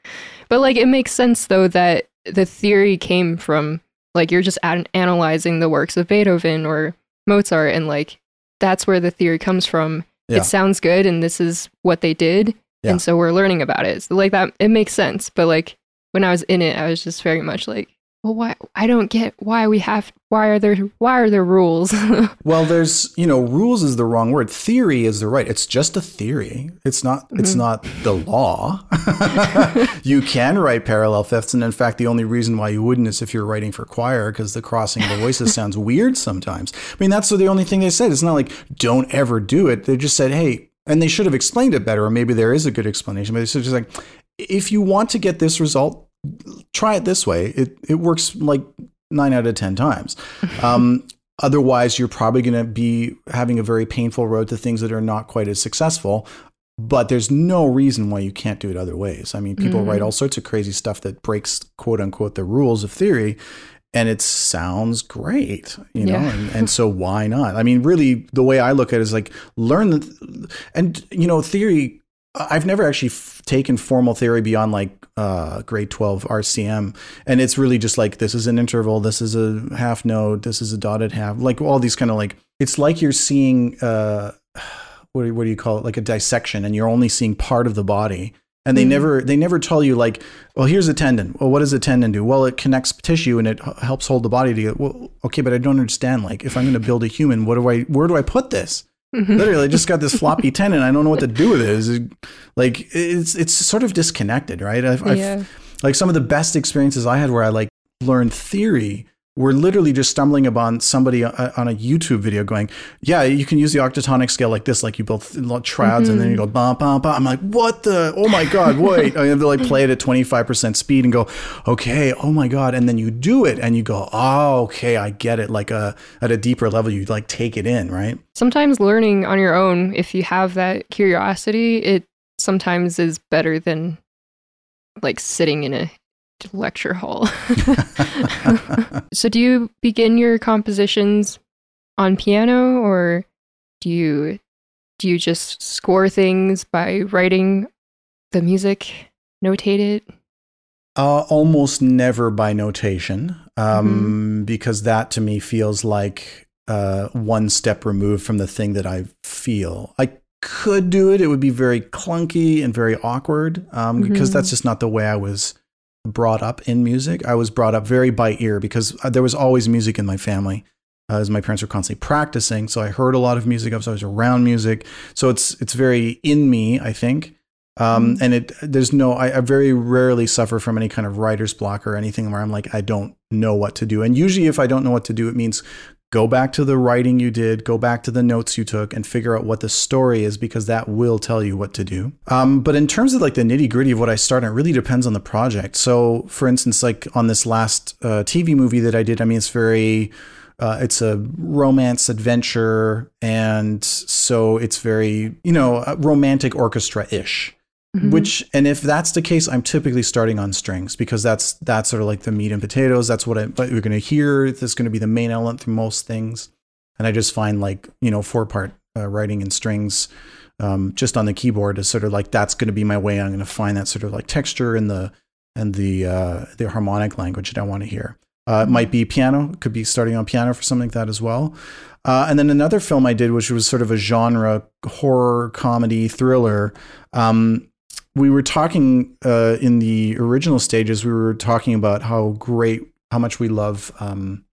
but like, it makes sense though that the theory came from like you're just an- analyzing the works of Beethoven or Mozart and like that's where the theory comes from yeah. it sounds good and this is what they did yeah. and so we're learning about it so like that it makes sense but like when i was in it i was just very much like well why i don't get why we have why are there why are there rules? Well there's you know rules is the wrong word. Theory is the right. It's just a theory. It's not mm-hmm. it's not the law. You can write parallel fifths and in fact the only reason why you wouldn't is if you're writing for choir because the crossing of the voices sounds weird sometimes. I mean that's the only thing they said. It's not like don't ever do it. They just said hey and they should have explained it better or maybe there is a good explanation but it's just like if you want to get this result try it this way. It it works like nine out of ten times. Um, otherwise, you're probably going to be having a very painful road to things that are not quite as successful. But there's no reason why you can't do it other ways. I mean, people mm. write all sorts of crazy stuff that breaks quote unquote the rules of theory, and it sounds great, you know, yeah. and, and, so why not? I mean, really, the way I look at it is like learn the, and you know, theory I've never actually f- taken formal theory beyond like uh, grade 12 RCM. And it's really just like this is an interval, this is a half note, this is a dotted half, like all these kind of like, it's like you're seeing, uh, what, do, what do you call it? Like a dissection, and you're only seeing part of the body. And they mm never they never tell you like, well, here's a tendon. Well, what does a tendon do? Well, it connects tissue and it helps hold the body together. Well, okay, but I don't understand. Like, if I'm going to build a human, what do I? Where do I put this? Mm-hmm. Literally, I just got this floppy tendon. I don't know what to do with it. It's like it's it's sort of disconnected, right? I've, yeah. I've, like some of the best experiences I had where I like learned theory we're literally just stumbling upon somebody uh, on a YouTube video going, yeah, you can use the octatonic scale like this, like you build triads mm-hmm. and then you go, bum, bum, bum. I'm like, what the, oh my God, wait. I have to like play it at 25% speed and go, okay, oh my God. And then you do it and you go, oh, okay, I get it. Like a, uh, at a deeper level, you like take it in, right? Sometimes learning on your own, if you have that curiosity, it sometimes is better than like sitting in a lecture hall. so, do you begin your compositions on piano, or do you do you just score things by writing the music, notate it? Uh, almost never by notation, um, mm-hmm. because that to me feels like uh, one step removed from the thing that I feel. I could do it, it would be very clunky and very awkward um, because Mhm. that's just not the way I was brought up in music. I was brought up very by ear because uh, there was always music in my family. Uh, as my parents were constantly practicing, so I heard a lot of music. I was always around music, so it's it's very in me, I think. Um, Mhm. And it there's no I, I very rarely suffer from any kind of writer's block or anything where I'm like I don't know what to do. And usually, if I don't know what to do, it means go back to the writing you did, go back to the notes you took, and figure out what the story is because that will tell you what to do. Um, but in terms of like the nitty gritty of what I start, it really depends on the project. So, for instance, like on this last uh, TV movie that I did, I mean, it's very. Uh, it's a romance adventure, and so it's very, you know, uh, romantic orchestra ish. Mhm. Which, and if that's the case, I'm typically starting on strings because that's that's sort of like the meat and potatoes. That's what, I, what you're going to hear. That's going to be the main element through most things. And I just find like you know four part uh, writing in strings um, just on the keyboard is sort of like that's going to be my way. I'm going to find that sort of like texture and the and the uh, the harmonic language that I want to hear. Uh, it might be piano. It could be starting on piano for something like that as well. Uh, and then another film I did, which was sort of a genre horror comedy thriller. Um, we were talking uh, in the original stages. We were talking about how great, how much we love um,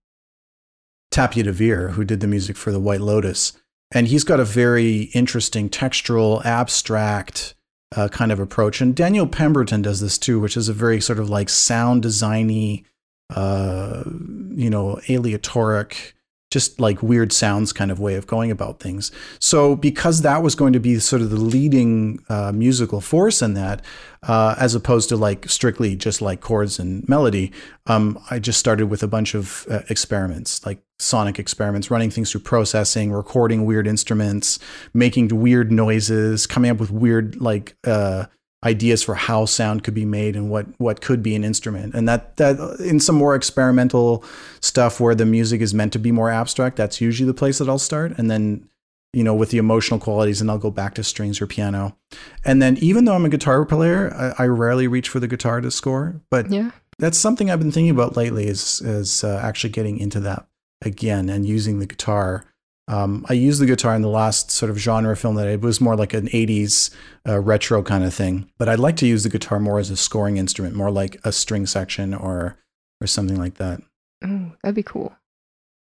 Tapia de Veer, who did the music for The White Lotus, and he's got a very interesting textural, abstract uh, kind of approach. And Daniel Pemberton does this too, which is a very sort of like sound designy, uh, you know, aleatoric just like weird sounds kind of way of going about things. So because that was going to be sort of the leading uh, musical force in that, uh, as opposed to like strictly just like chords and melody, um, I just started with a bunch of uh, experiments, like sonic experiments, running things through processing, recording weird instruments, making weird noises, coming up with weird like uh, ideas for how sound could be made and what what could be an instrument. And that that in some more experimental stuff where the music is meant to be more abstract that's usually the place that I'll start. And then you know with the emotional qualities and I'll go back to strings or piano. And then even though I'm a guitar player I, I rarely reach for the guitar to score. But Yeah. that's something I've been thinking about lately is is uh, actually getting into that again and using the guitar um, I used the guitar in the last sort of genre film that it was more like an 80s uh, retro kind of thing. But I'd like to use the guitar more as a scoring instrument, more like a string section or or something like that. Oh, that'd be cool.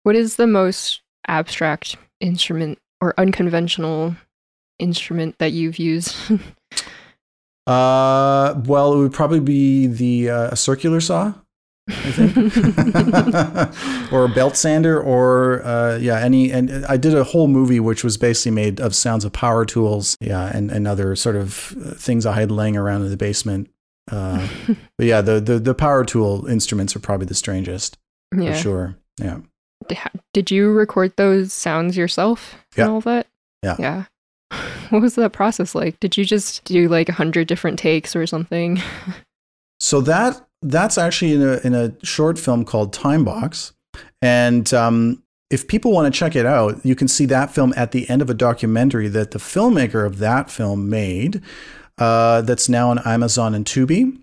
What is the most abstract instrument or unconventional instrument that you've used? Uh, well, it would probably be the uh, a circular saw, I think, or a belt sander, or uh, yeah, any. And I did a whole movie which was basically made of sounds of power tools, yeah, and and other sort of things I had laying around in the basement. Uh, but yeah, the, the the power tool instruments are probably the strangest yeah. for sure. Yeah. Did you record those sounds yourself Yeah. and all that? Yeah. Yeah. What was that process like? Did you just do like a hundred different takes or something? So that that's actually in a in a short film called Time Box, and um, if people want to check it out, you can see that film at the end of a documentary that the filmmaker of that film made. Uh, that's now on Amazon and Tubi.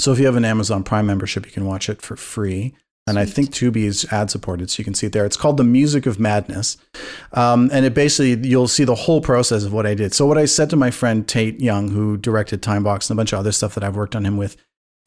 So if you have an Amazon Prime membership, you can watch it for free. And I think Tubi is ad supported, so you can see it there. It's called The Music of Madness. Um, and it basically, you'll see the whole process of what I did. So, what I said to my friend Tate Young, who directed Time Box and a bunch of other stuff that I've worked on him with,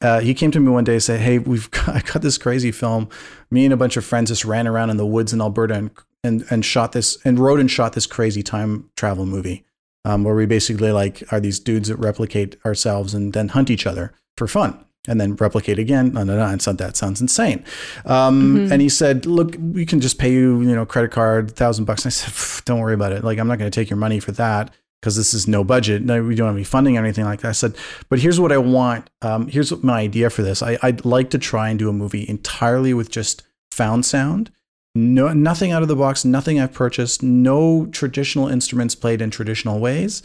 uh, he came to me one day and said, Hey, we've got, I got this crazy film. Me and a bunch of friends just ran around in the woods in Alberta and, and, and shot this, and wrote and shot this crazy time travel movie um, where we basically like are these dudes that replicate ourselves and then hunt each other for fun and then replicate again. No, no, no. And so that sounds insane. Um, Mhm. And he said, look, we can just pay you, you know, credit card, thousand bucks. And I said, "Don't worry about it. Like, I'm not going to take your money for that because this is no budget. No, we don't have any funding or anything like that. I said, but here's what I want. Um, here's my idea for this. I, I'd like to try and do a movie entirely with just found sound. No, nothing out of the box, nothing I've purchased, no traditional instruments played in traditional ways.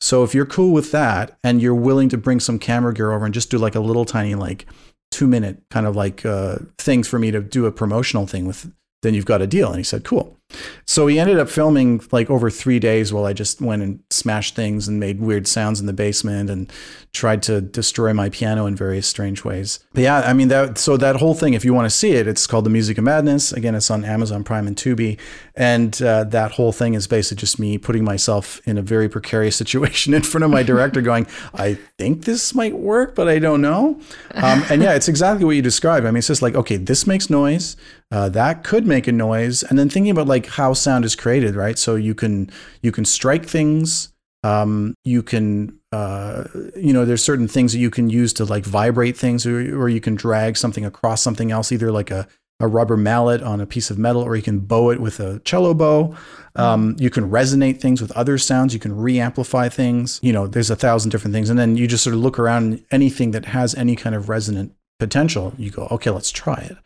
So if you're cool with that and you're willing to bring some camera gear over and just do like a little tiny like two minute kind of like uh, things for me to do a promotional thing with, then you've got a deal. And he said, cool. So he ended up filming like over three days while I just went and smashed things and made weird sounds in the basement and tried to destroy my piano in various strange ways. But yeah, I mean that. So that whole thing, if you want to see it, it's called The Music of Madness. Again, it's on Amazon Prime and Tubi, and uh, that whole thing is basically just me putting myself in a very precarious situation in front of my director, going, "I think this might work, but I don't know." Um, and yeah, it's exactly what you described. I mean, it's just like, okay, this makes noise. Uh, that could make a noise, and then thinking about like how sound is created, right? So you can you can strike things. Um, you can uh, you know there's certain things that you can use to like vibrate things, or, or you can drag something across something else, either like a a rubber mallet on a piece of metal, or you can bow it with a cello bow. Um, you can resonate things with other sounds. You can re-amplify things. You know, there's a thousand different things, and then you just sort of look around. Anything that has any kind of resonant potential, you go, okay, let's try it.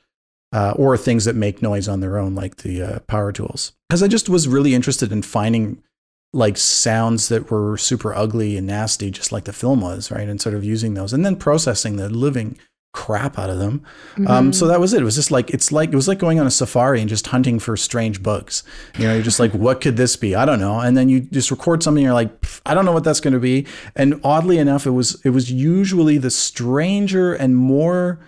Uh, or things that make noise on their own, like the uh, power tools. Because I just was really interested in finding like sounds that were super ugly and nasty, just like the film was, right? And sort of using those and then processing the living crap out of them. Mm-hmm. Um, so that was it. It was just like it's like it was like going on a safari and just hunting for strange bugs. You know, you're just like, what could this be? I don't know. And then you just record something. You're like, I don't know what that's going to be. And oddly enough, it was it was usually the stranger and more.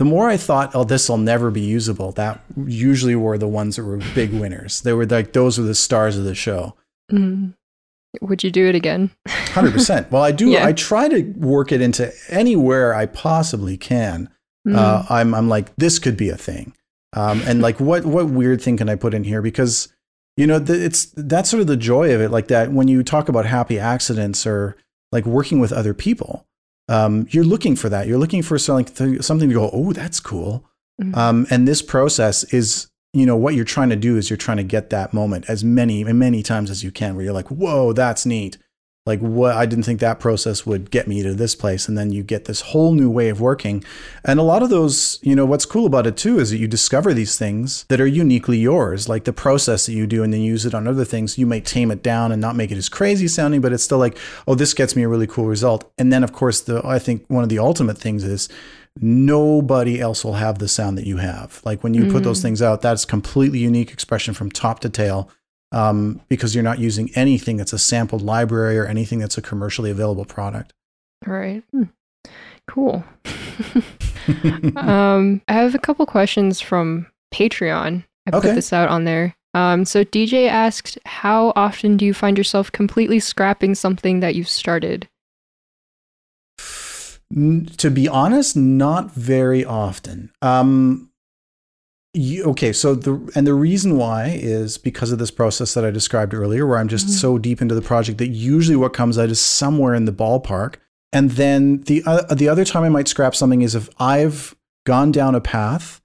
The more I thought, oh, this will never be usable, that usually were the ones that were big winners. They were like those were the stars of the show. Mm. Would you do it again? Hundred percent. Well, I do. Yeah. I try to work it into anywhere I possibly can. Mm. Uh, I'm I'm like this could be a thing, um, and like what what weird thing can I put in here because you know the, it's that's sort of the joy of it. Like that when you talk about happy accidents or like working with other people, um, you're looking for that. You're looking for something something to go. Oh, that's cool. Mm. Um, and this process is you know what you're trying to do is you're trying to get that moment as many many times as you can where you're like whoa that's neat like what i didn't think that process would get me to this place and then you get this whole new way of working and a lot of those you know what's cool about it too is that you discover these things that are uniquely yours like the process that you do and then use it on other things you may tame it down and not make it as crazy sounding but it's still like oh this gets me a really cool result and then of course the i think one of the ultimate things is nobody else will have the sound that you have. Like when you mm. put those mm. things out, that's completely unique expression from top to tail. Um, because you're not using anything that's a sampled library or anything that's a commercially available product. All right. Hmm. Cool. um, I have a couple questions from Patreon. I put this out on there. Um, so DJ asked, how often do you find yourself completely scrapping something that you've started? to be honest, not very often. Um, you, okay, so the and the reason why is because of this process that I described earlier, where I'm just mm-hmm. so deep into the project that usually what comes out is somewhere in the ballpark. And then the uh, the other time I might scrap something is if I've gone down a path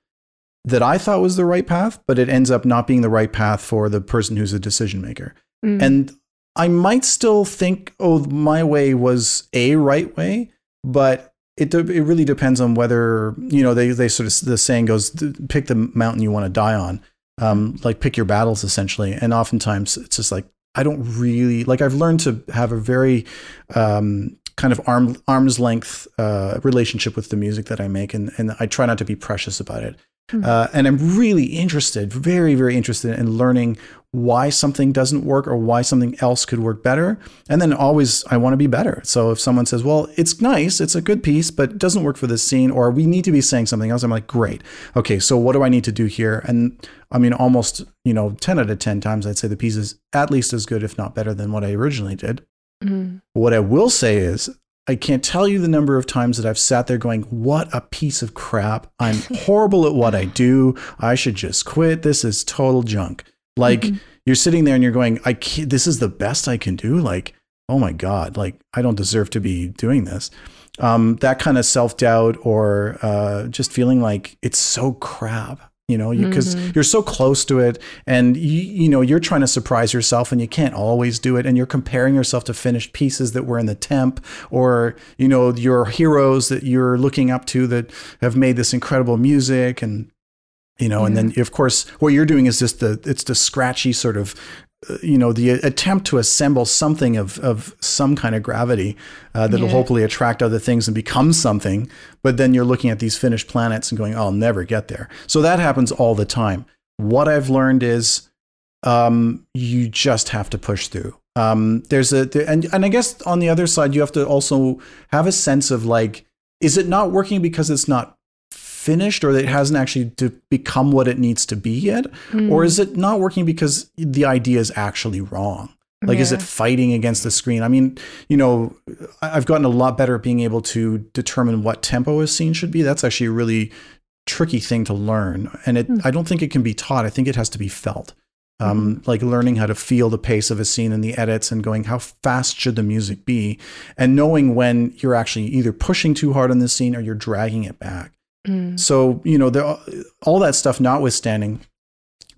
that I thought was the right path, but it ends up not being the right path for the person who's a decision maker. Mm. And I might still think, oh, my way was a right way, but it it really depends on whether you know they they sort of the saying goes pick the mountain you want to die on. Um, like pick your battles essentially. And oftentimes it's just like I don't really like I've learned to have a very um, kind of arm arm's length uh, relationship with the music that I make. And and I try not to be precious about it Mm-hmm. Uh, and I'm really interested, very, very interested in learning why something doesn't work or why something else could work better. And then always, I want to be better. So if someone says, well, it's nice, it's a good piece, but it doesn't work for this scene, or we need to be saying something else, I'm like, great. Okay, so what do I need to do here? And I mean, almost, you know, 10 out of 10 times, I'd say the piece is at least as good, if not better, than what I originally did. Mm-hmm. What I will say is, I can't tell you the number of times that I've sat there going, What a piece of crap. I'm horrible at what I do. I should just quit. This is total junk. Like mm-hmm. you're sitting there and you're going, I can't, this is the best I can do. Like, oh my God, like I don't deserve to be doing this. Um, that kind of self doubt or uh, just feeling like it's so crap you know because you, mm-hmm. you're so close to it and you, you know you're trying to surprise yourself and you can't always do it and you're comparing yourself to finished pieces that were in the temp or you know your heroes that you're looking up to that have made this incredible music and you know, and then of course what you're doing is just the it's the scratchy sort of you know the attempt to assemble something of of some kind of gravity uh, that'll yeah. hopefully attract other things and become something but then you're looking at these finished planets and going oh, i'll never get there so that happens all the time what i've learned is um, you just have to push through. Um, there's a there, and and I guess on the other side, you have to also have a sense of like, is it not working because it's not finished or it hasn't actually to become what it needs to be yet, Mm. or is it not working because the idea is actually wrong? Like, is it fighting against the screen? I mean, you know, I've gotten a lot better at being able to determine what tempo a scene should be. That's actually a really tricky thing to learn. And it, Hmm. I don't think it can be taught. I think it has to be felt. Um, Like learning how to feel the pace of a scene in the edits and going, how fast should the music be? And knowing when you're actually either pushing too hard on the scene or you're dragging it back. Mm. So, you know, there, all that stuff notwithstanding,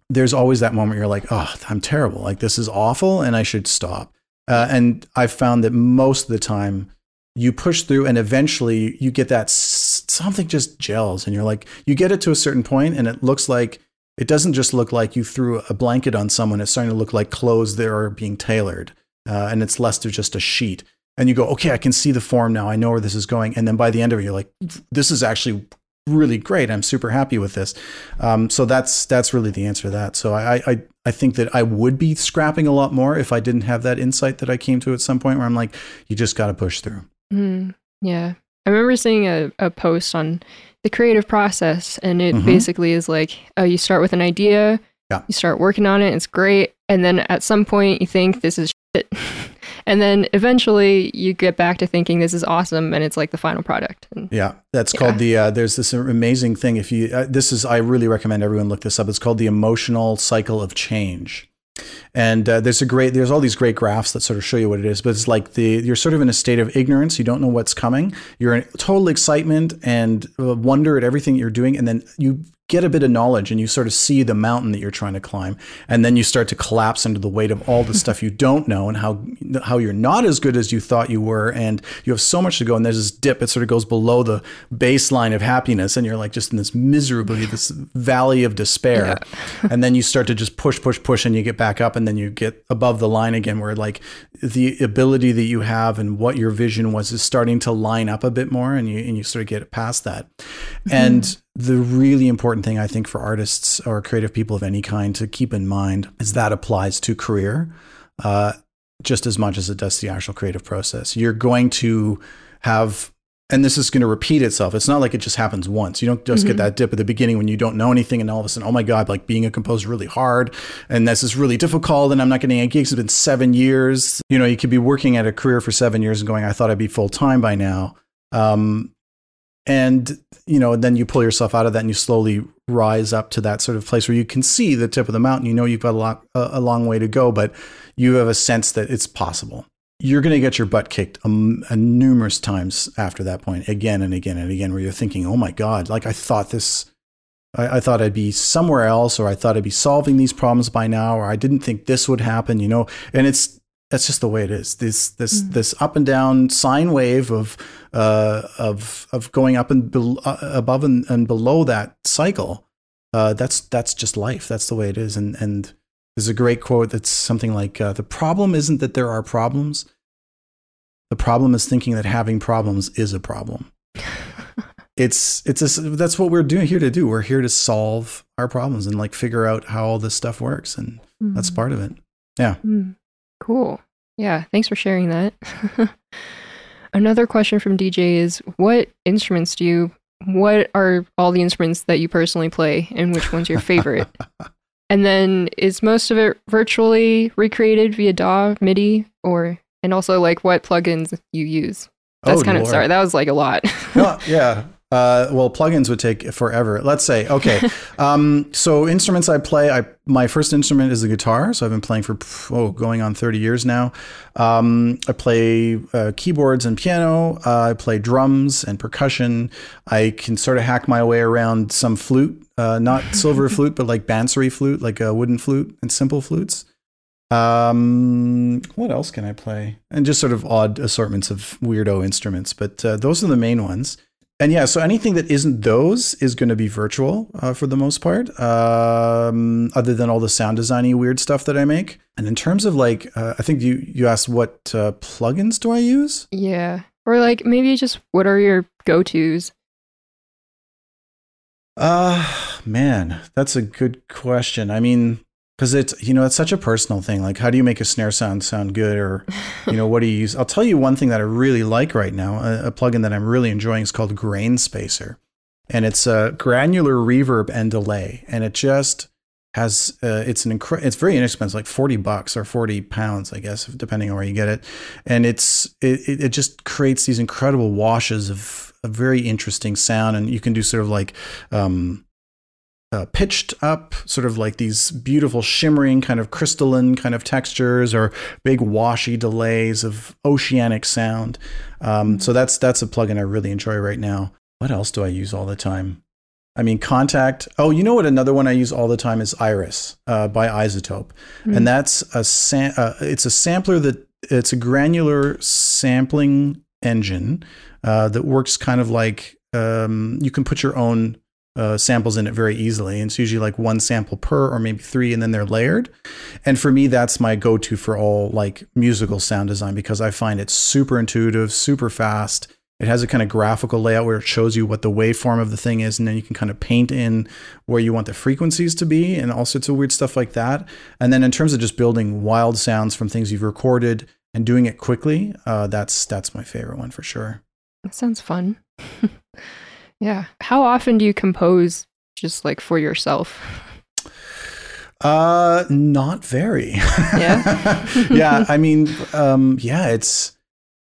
there's always that moment you're like, oh, I'm terrible. Like, this is awful and I should stop. Uh, and I've found that most of the time you push through and eventually you get that something just gels and you're like, you get it to a certain point and it looks like, it doesn't just look like you threw a blanket on someone. It's starting to look like clothes that are being tailored. Uh, and it's less to just a sheet. And you go, okay, I can see the form now. I know where this is going. And then by the end of it, you're like, this is actually really great. I'm super happy with this. Um, so that's that's really the answer to that. So I, I I think that I would be scrapping a lot more if I didn't have that insight that I came to at some point where I'm like, you just got to push through. Mm, yeah. I remember seeing a, a post on the creative process, and it Mhm. basically is like, oh, you start with an idea, Yeah. you start working on it, it's great, and then at some point you think this is shit. and then eventually you get back to thinking this is awesome, and it's like the final product. And, Yeah, that's Yeah. called the. Uh, there's this amazing thing. If you, uh, this is, I really recommend everyone look this up. It's called the emotional cycle of change. And uh, there's a great, there's all these great graphs that sort of show you what it is. But it's like the you're sort of in a state of ignorance. You don't know what's coming. You're in total excitement and uh, wonder at everything you're doing, and then you get a bit of knowledge and you sort of see the mountain that you're trying to climb and then you start to collapse under the weight of all the stuff you don't know and how how you're not as good as you thought you were and you have so much to go and there's this dip it sort of goes below the baseline of happiness and you're like just in this miserably this valley of despair. And then you start to just push push push and you get back up and then you get above the line again where like the ability that you have and what your vision was is starting to line up a bit more and you and you sort of get past that and the really important thing I think for artists or creative people of any kind to keep in mind is that applies to career uh, just as much as it does to the actual creative process. You're going to have, and this is going to repeat itself. It's not like it just happens once. You don't just Mhm. get that dip at the beginning when you don't know anything, and all of a sudden, oh my god, like being a composer is really hard, and this is really difficult, and I'm not getting any gigs. It's been seven years. You know, you could be working at a career for seven years and going, I thought I'd be full time by now. Um, and you know then you pull yourself out of that and you slowly rise up to that sort of place where you can see the tip of the mountain you know you've got a, lot, a long way to go but you have a sense that it's possible you're going to get your butt kicked um, numerous times after that point again and again and again where you're thinking oh my god like i thought this I, I thought i'd be somewhere else or i thought i'd be solving these problems by now or i didn't think this would happen you know and it's that's just the way it is. This this Mm. this up and down sine wave of uh, of of going up and bel uh, above and, and below that cycle. Uh, that's that's just life. That's the way it is. And and there's a great quote that's something like, uh, "The problem isn't that there are problems. The problem is thinking that having problems is a problem." it's it's a, that's what we're doing here to do. We're here to solve our problems and like figure out how all this stuff works, and that's Mm. part of it. Mm. Cool. Yeah. Thanks for sharing that. Another question from DJ is what instruments do you, what are all the instruments that you personally play and which one's your favorite? and then is most of it virtually recreated via DAW, MIDI, or, and also like what plugins you use? That's Oh, kind of, sorry, that was like a lot. No, yeah. Uh, well, plugins would take forever. Let's say, okay. Um, so instruments I play, I my first instrument is the guitar. So I've been playing for oh, going on thirty years now. Um, I play uh, keyboards and piano. Uh, I play drums and percussion. I can sort of hack my way around some flute, uh, not silver flute, but like bansuri flute, like a wooden flute and simple flutes. Um, what else can I play? And just sort of odd assortments of weirdo instruments, but uh, those are the main ones. And yeah, so anything that isn't those is going to be virtual uh, for the most part, um, other than all the sound designy weird stuff that I make. And in terms of like, uh, I think you you asked what uh, plugins do I use? yeah. Or like maybe just what are your go tos? Uh man, that's a good question. I mean, because it's you know it's such a personal thing like how do you make a snare sound sound good or you know what do you use? I'll tell you one thing that i really like right now a, a plugin that i'm really enjoying is called grain spacer. And it's a granular reverb and delay and it just has uh, it's an incre- it's very inexpensive like 40 bucks or 40 pounds i guess depending on where you get it. And it's it, it just creates these incredible washes of a very interesting sound and you can do sort of like um, uh, pitched up, sort of like these beautiful shimmering kind of crystalline kind of textures or big washy delays of oceanic sound. Um, so that's that's a plugin I really enjoy right now. What else do I use all the time? I mean, Kontakt. Oh, you know what? Another one I use all the time is Iris uh, by iZotope, mm-hmm. and that's a sam- uh, it's a sampler that it's a granular sampling engine uh, that works kind of like um, you can put your own uh, samples in it very easily. And it's usually like one sample per or maybe three, and then they're layered. And for me, that's my go to for all like musical sound design because I find it super intuitive, super fast. It has a kind of graphical layout where it shows you what the waveform of the thing is, and then you can kind of paint in where you want the frequencies to be and all sorts of weird stuff like that. And then in terms of just building wild sounds from things you've recorded and doing it quickly, uh, that's that's my favorite one for sure. That sounds fun. Yeah. How often do you compose just like for yourself? Uh, not very. Yeah. yeah. I mean, um, yeah, it's,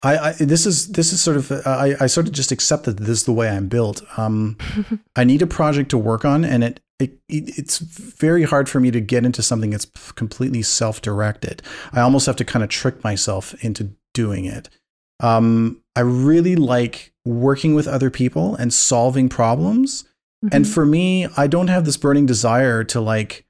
I, I, this is, this is sort of, I, I sort of just accept that this is the way I'm built. Um, I need a project to work on and it, it, it's very hard for me to get into something that's completely self-directed. I almost have to kind of trick myself into doing it. Um, I really like working with other people and solving problems. Mm-hmm. And for me, I don't have this burning desire to like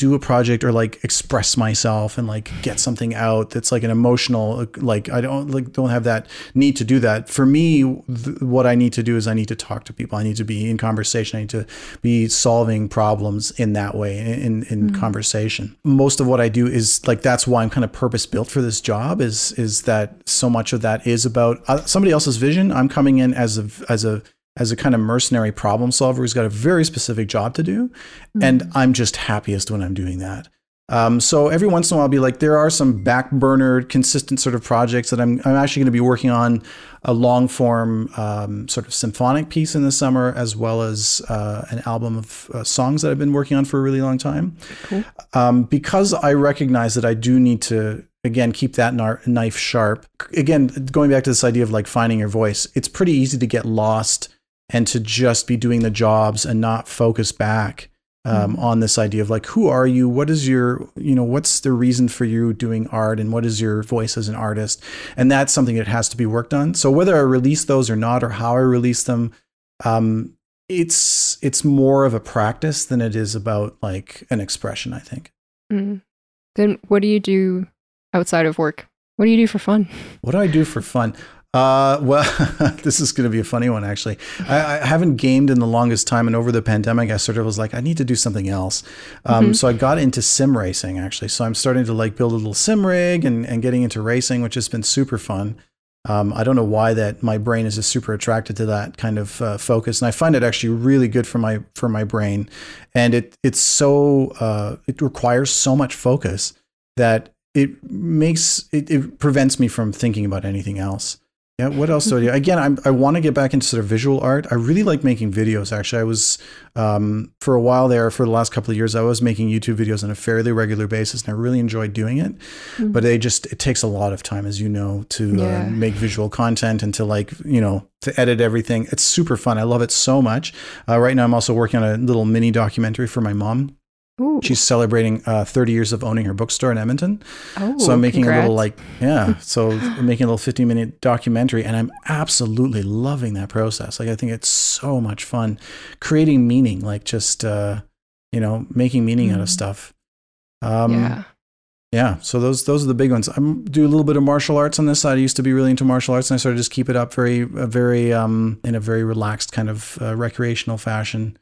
do a project or like express myself and like get something out that's like an emotional like I don't like don't have that need to do that. For me, th- what I need to do is I need to talk to people. I need to be in conversation. I need to be solving problems in that way in in mm-hmm. conversation. Most of what I do is like that's why I'm kind of purpose built for this job is is that so much of that is about uh, somebody else's vision. I'm coming in as a as a as a kind of mercenary problem solver who's got a very specific job to do. Mm-hmm. And I'm just happiest when I'm doing that. Um, so every once in a while, I'll be like, there are some back burner, consistent sort of projects that I'm, I'm actually going to be working on a long form um, sort of symphonic piece in the summer, as well as uh, an album of uh, songs that I've been working on for a really long time. Cool. Um, because I recognize that I do need to again keep that knife sharp again going back to this idea of like finding your voice it's pretty easy to get lost and to just be doing the jobs and not focus back um, mm-hmm. on this idea of like who are you? What is your you know what's the reason for you doing art? And what is your voice as an artist? And that's something that has to be worked on. So whether i release those or not or how i release them um, it's it's more of a practice than it is about like an expression i think. Mm. then what do you do outside of work? What do you do for fun? What do i do for fun uh, well, this is going to be a funny one, actually. I, I, haven't gamed in the longest time, and over the pandemic, I sort of was like, I need to do something else. Um, mm-hmm. So I got into sim racing, actually. So I'm starting to like build a little sim rig and, and getting into racing, which has been super fun. Um, I don't know why that my brain is just super attracted to that kind of uh, focus, and I find it actually really good for my for my brain. And it it's so uh, it requires so much focus that it makes it, it prevents me from thinking about anything else. Yeah, what else do I do? Again, I'm, i want to get back into sort of visual art. I really like making videos. Actually, I was um, for a while there for the last couple of years. I was making YouTube videos on a fairly regular basis, and I really enjoyed doing it. Mm-hmm. But they just it takes a lot of time, as you know, to uh, yeah. uh, make visual content and to like you know to edit everything. It's super fun. I love it so much. Uh, right now, I'm also working on a little mini documentary for my mom Ooh. She's celebrating uh, 30 years of owning her bookstore in Edmonton. Oh, so I'm making congrats. a little like, yeah. So I'm making a little 15 minute documentary and I'm absolutely loving that process. Like, I think it's so much fun creating meaning, like just, uh, you know, making meaning mm. out of mm. stuff. Um, yeah. Yeah, so those those are the big ones. I do a little bit of martial arts on this side. I used to be really into martial arts, and I sort of just keep it up very, very um, in a very relaxed kind of uh, recreational fashion.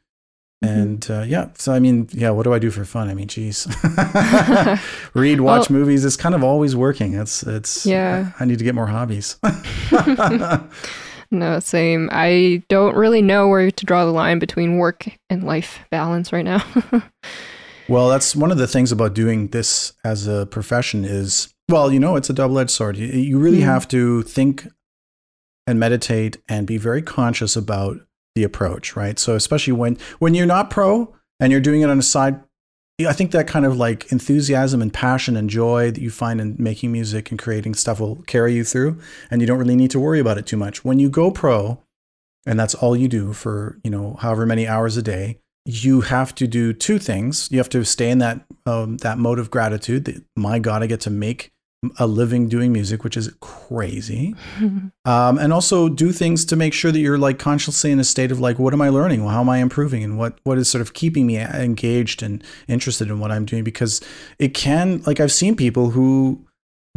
Mm-hmm. And uh, yeah, so I mean, yeah, what do I do for fun? I mean, geez, read, watch well, movies. It's kind of always working. It's it's yeah. I, I need to get more hobbies. no, same. I don't really know where to draw the line between work and life balance right now. Well, that's one of the things about doing this as a profession is, well, you know, it's a double edged sword. You, you really Mhm. have to think and meditate and be very conscious about the approach, right? So, especially when when you're not pro and you're doing it on a side, I think that kind of like enthusiasm and passion and joy that you find in making music and creating stuff will carry you through, and you don't really need to worry about it too much. When you go pro, and that's all you do for you know however many hours a day you have to do two things you have to stay in that um, that mode of gratitude that my god i get to make a living doing music which is crazy. Um, and also do things to make sure that you're like consciously in a state of like what am i learning? How am i improving? And what what is sort of keeping me engaged and interested in what i'm doing? Because it can like i've seen people who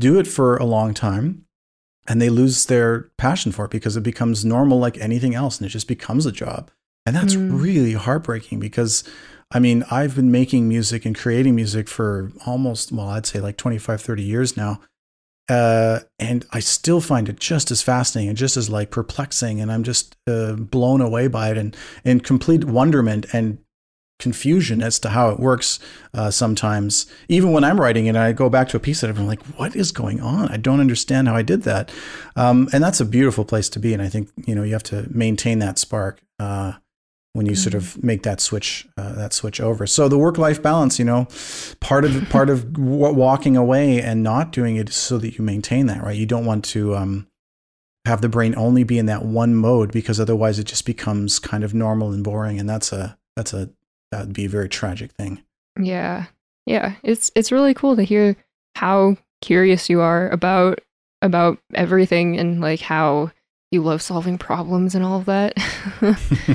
do it for a long time and they lose their passion for it because it becomes normal like anything else and it just becomes a job. And that's Mm. really heartbreaking because i mean i've been making music and creating music for almost well i'd say like 25 30 years now uh, and i still find it just as fascinating and just as like perplexing and i'm just uh, blown away by it and in complete wonderment and confusion as to how it works uh, sometimes. Even when I'm writing it, I go back to a piece that I'm like, what is going on? I don't understand how I did that. Um, and that's a beautiful place to be. And I think, you know, you have to maintain that spark. When you sort of make that switch, uh, that switch over. So the work-life balance, you know, part of part of w- walking away and not doing it is so that you maintain that, right? You don't want to um, have the brain only be in that one mode because otherwise it just becomes kind of normal and boring, and that's a that's a that would be a very tragic thing. Yeah. Yeah. It's it's really cool to hear how curious you are about about everything and like how you love solving problems and all of that.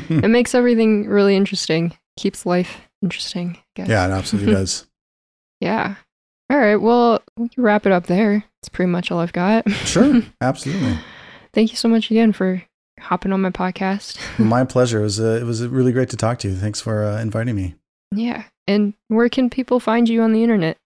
it makes everything really interesting. Keeps life interesting, I guess. yeah, it absolutely does. Yeah. All right. Well, we can wrap it up there. It's pretty much all I've got. Sure, absolutely. Thank you so much again for hopping on my podcast. My pleasure. It was uh, it was really great to talk to you. Thanks for uh, inviting me. yeah. And where can people find you on the internet?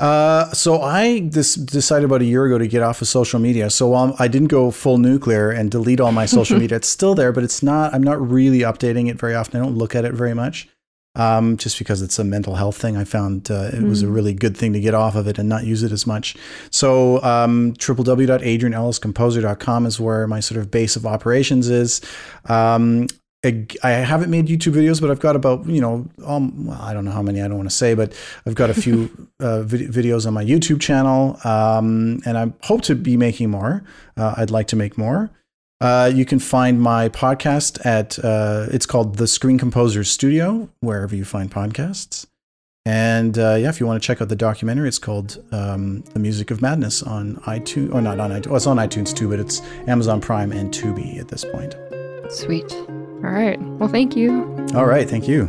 Uh, so I this decided about a year ago to get off of social media. So um, I didn't go full nuclear and delete all my social media. It's still there, but it's not. I'm not really updating it very often. I don't look at it very much, um, just because it's a mental health thing. I found uh, it was a Mm. really good thing to get off of it and not use it as much. So um, www.adrianelliscomposer.com is where my sort of base of operations is. Um, I I haven't made YouTube videos, but I've got about you know, um, well, I don't know how many. I don't want to say, but I've got a few uh, vid- videos on my YouTube channel, um, and I hope to be making more. Uh, I'd like to make more. Uh, you can find my podcast at uh, it's called the Screen Composers Studio, wherever you find podcasts. And uh, yeah, if you want to check out the documentary, it's called um, "The Music of Madness" on iTunes, or not on iTunes. Well, it's on iTunes too, but it's Amazon Prime and Tubi at this point. Sweet. All right. Well, thank you. All right, thank you.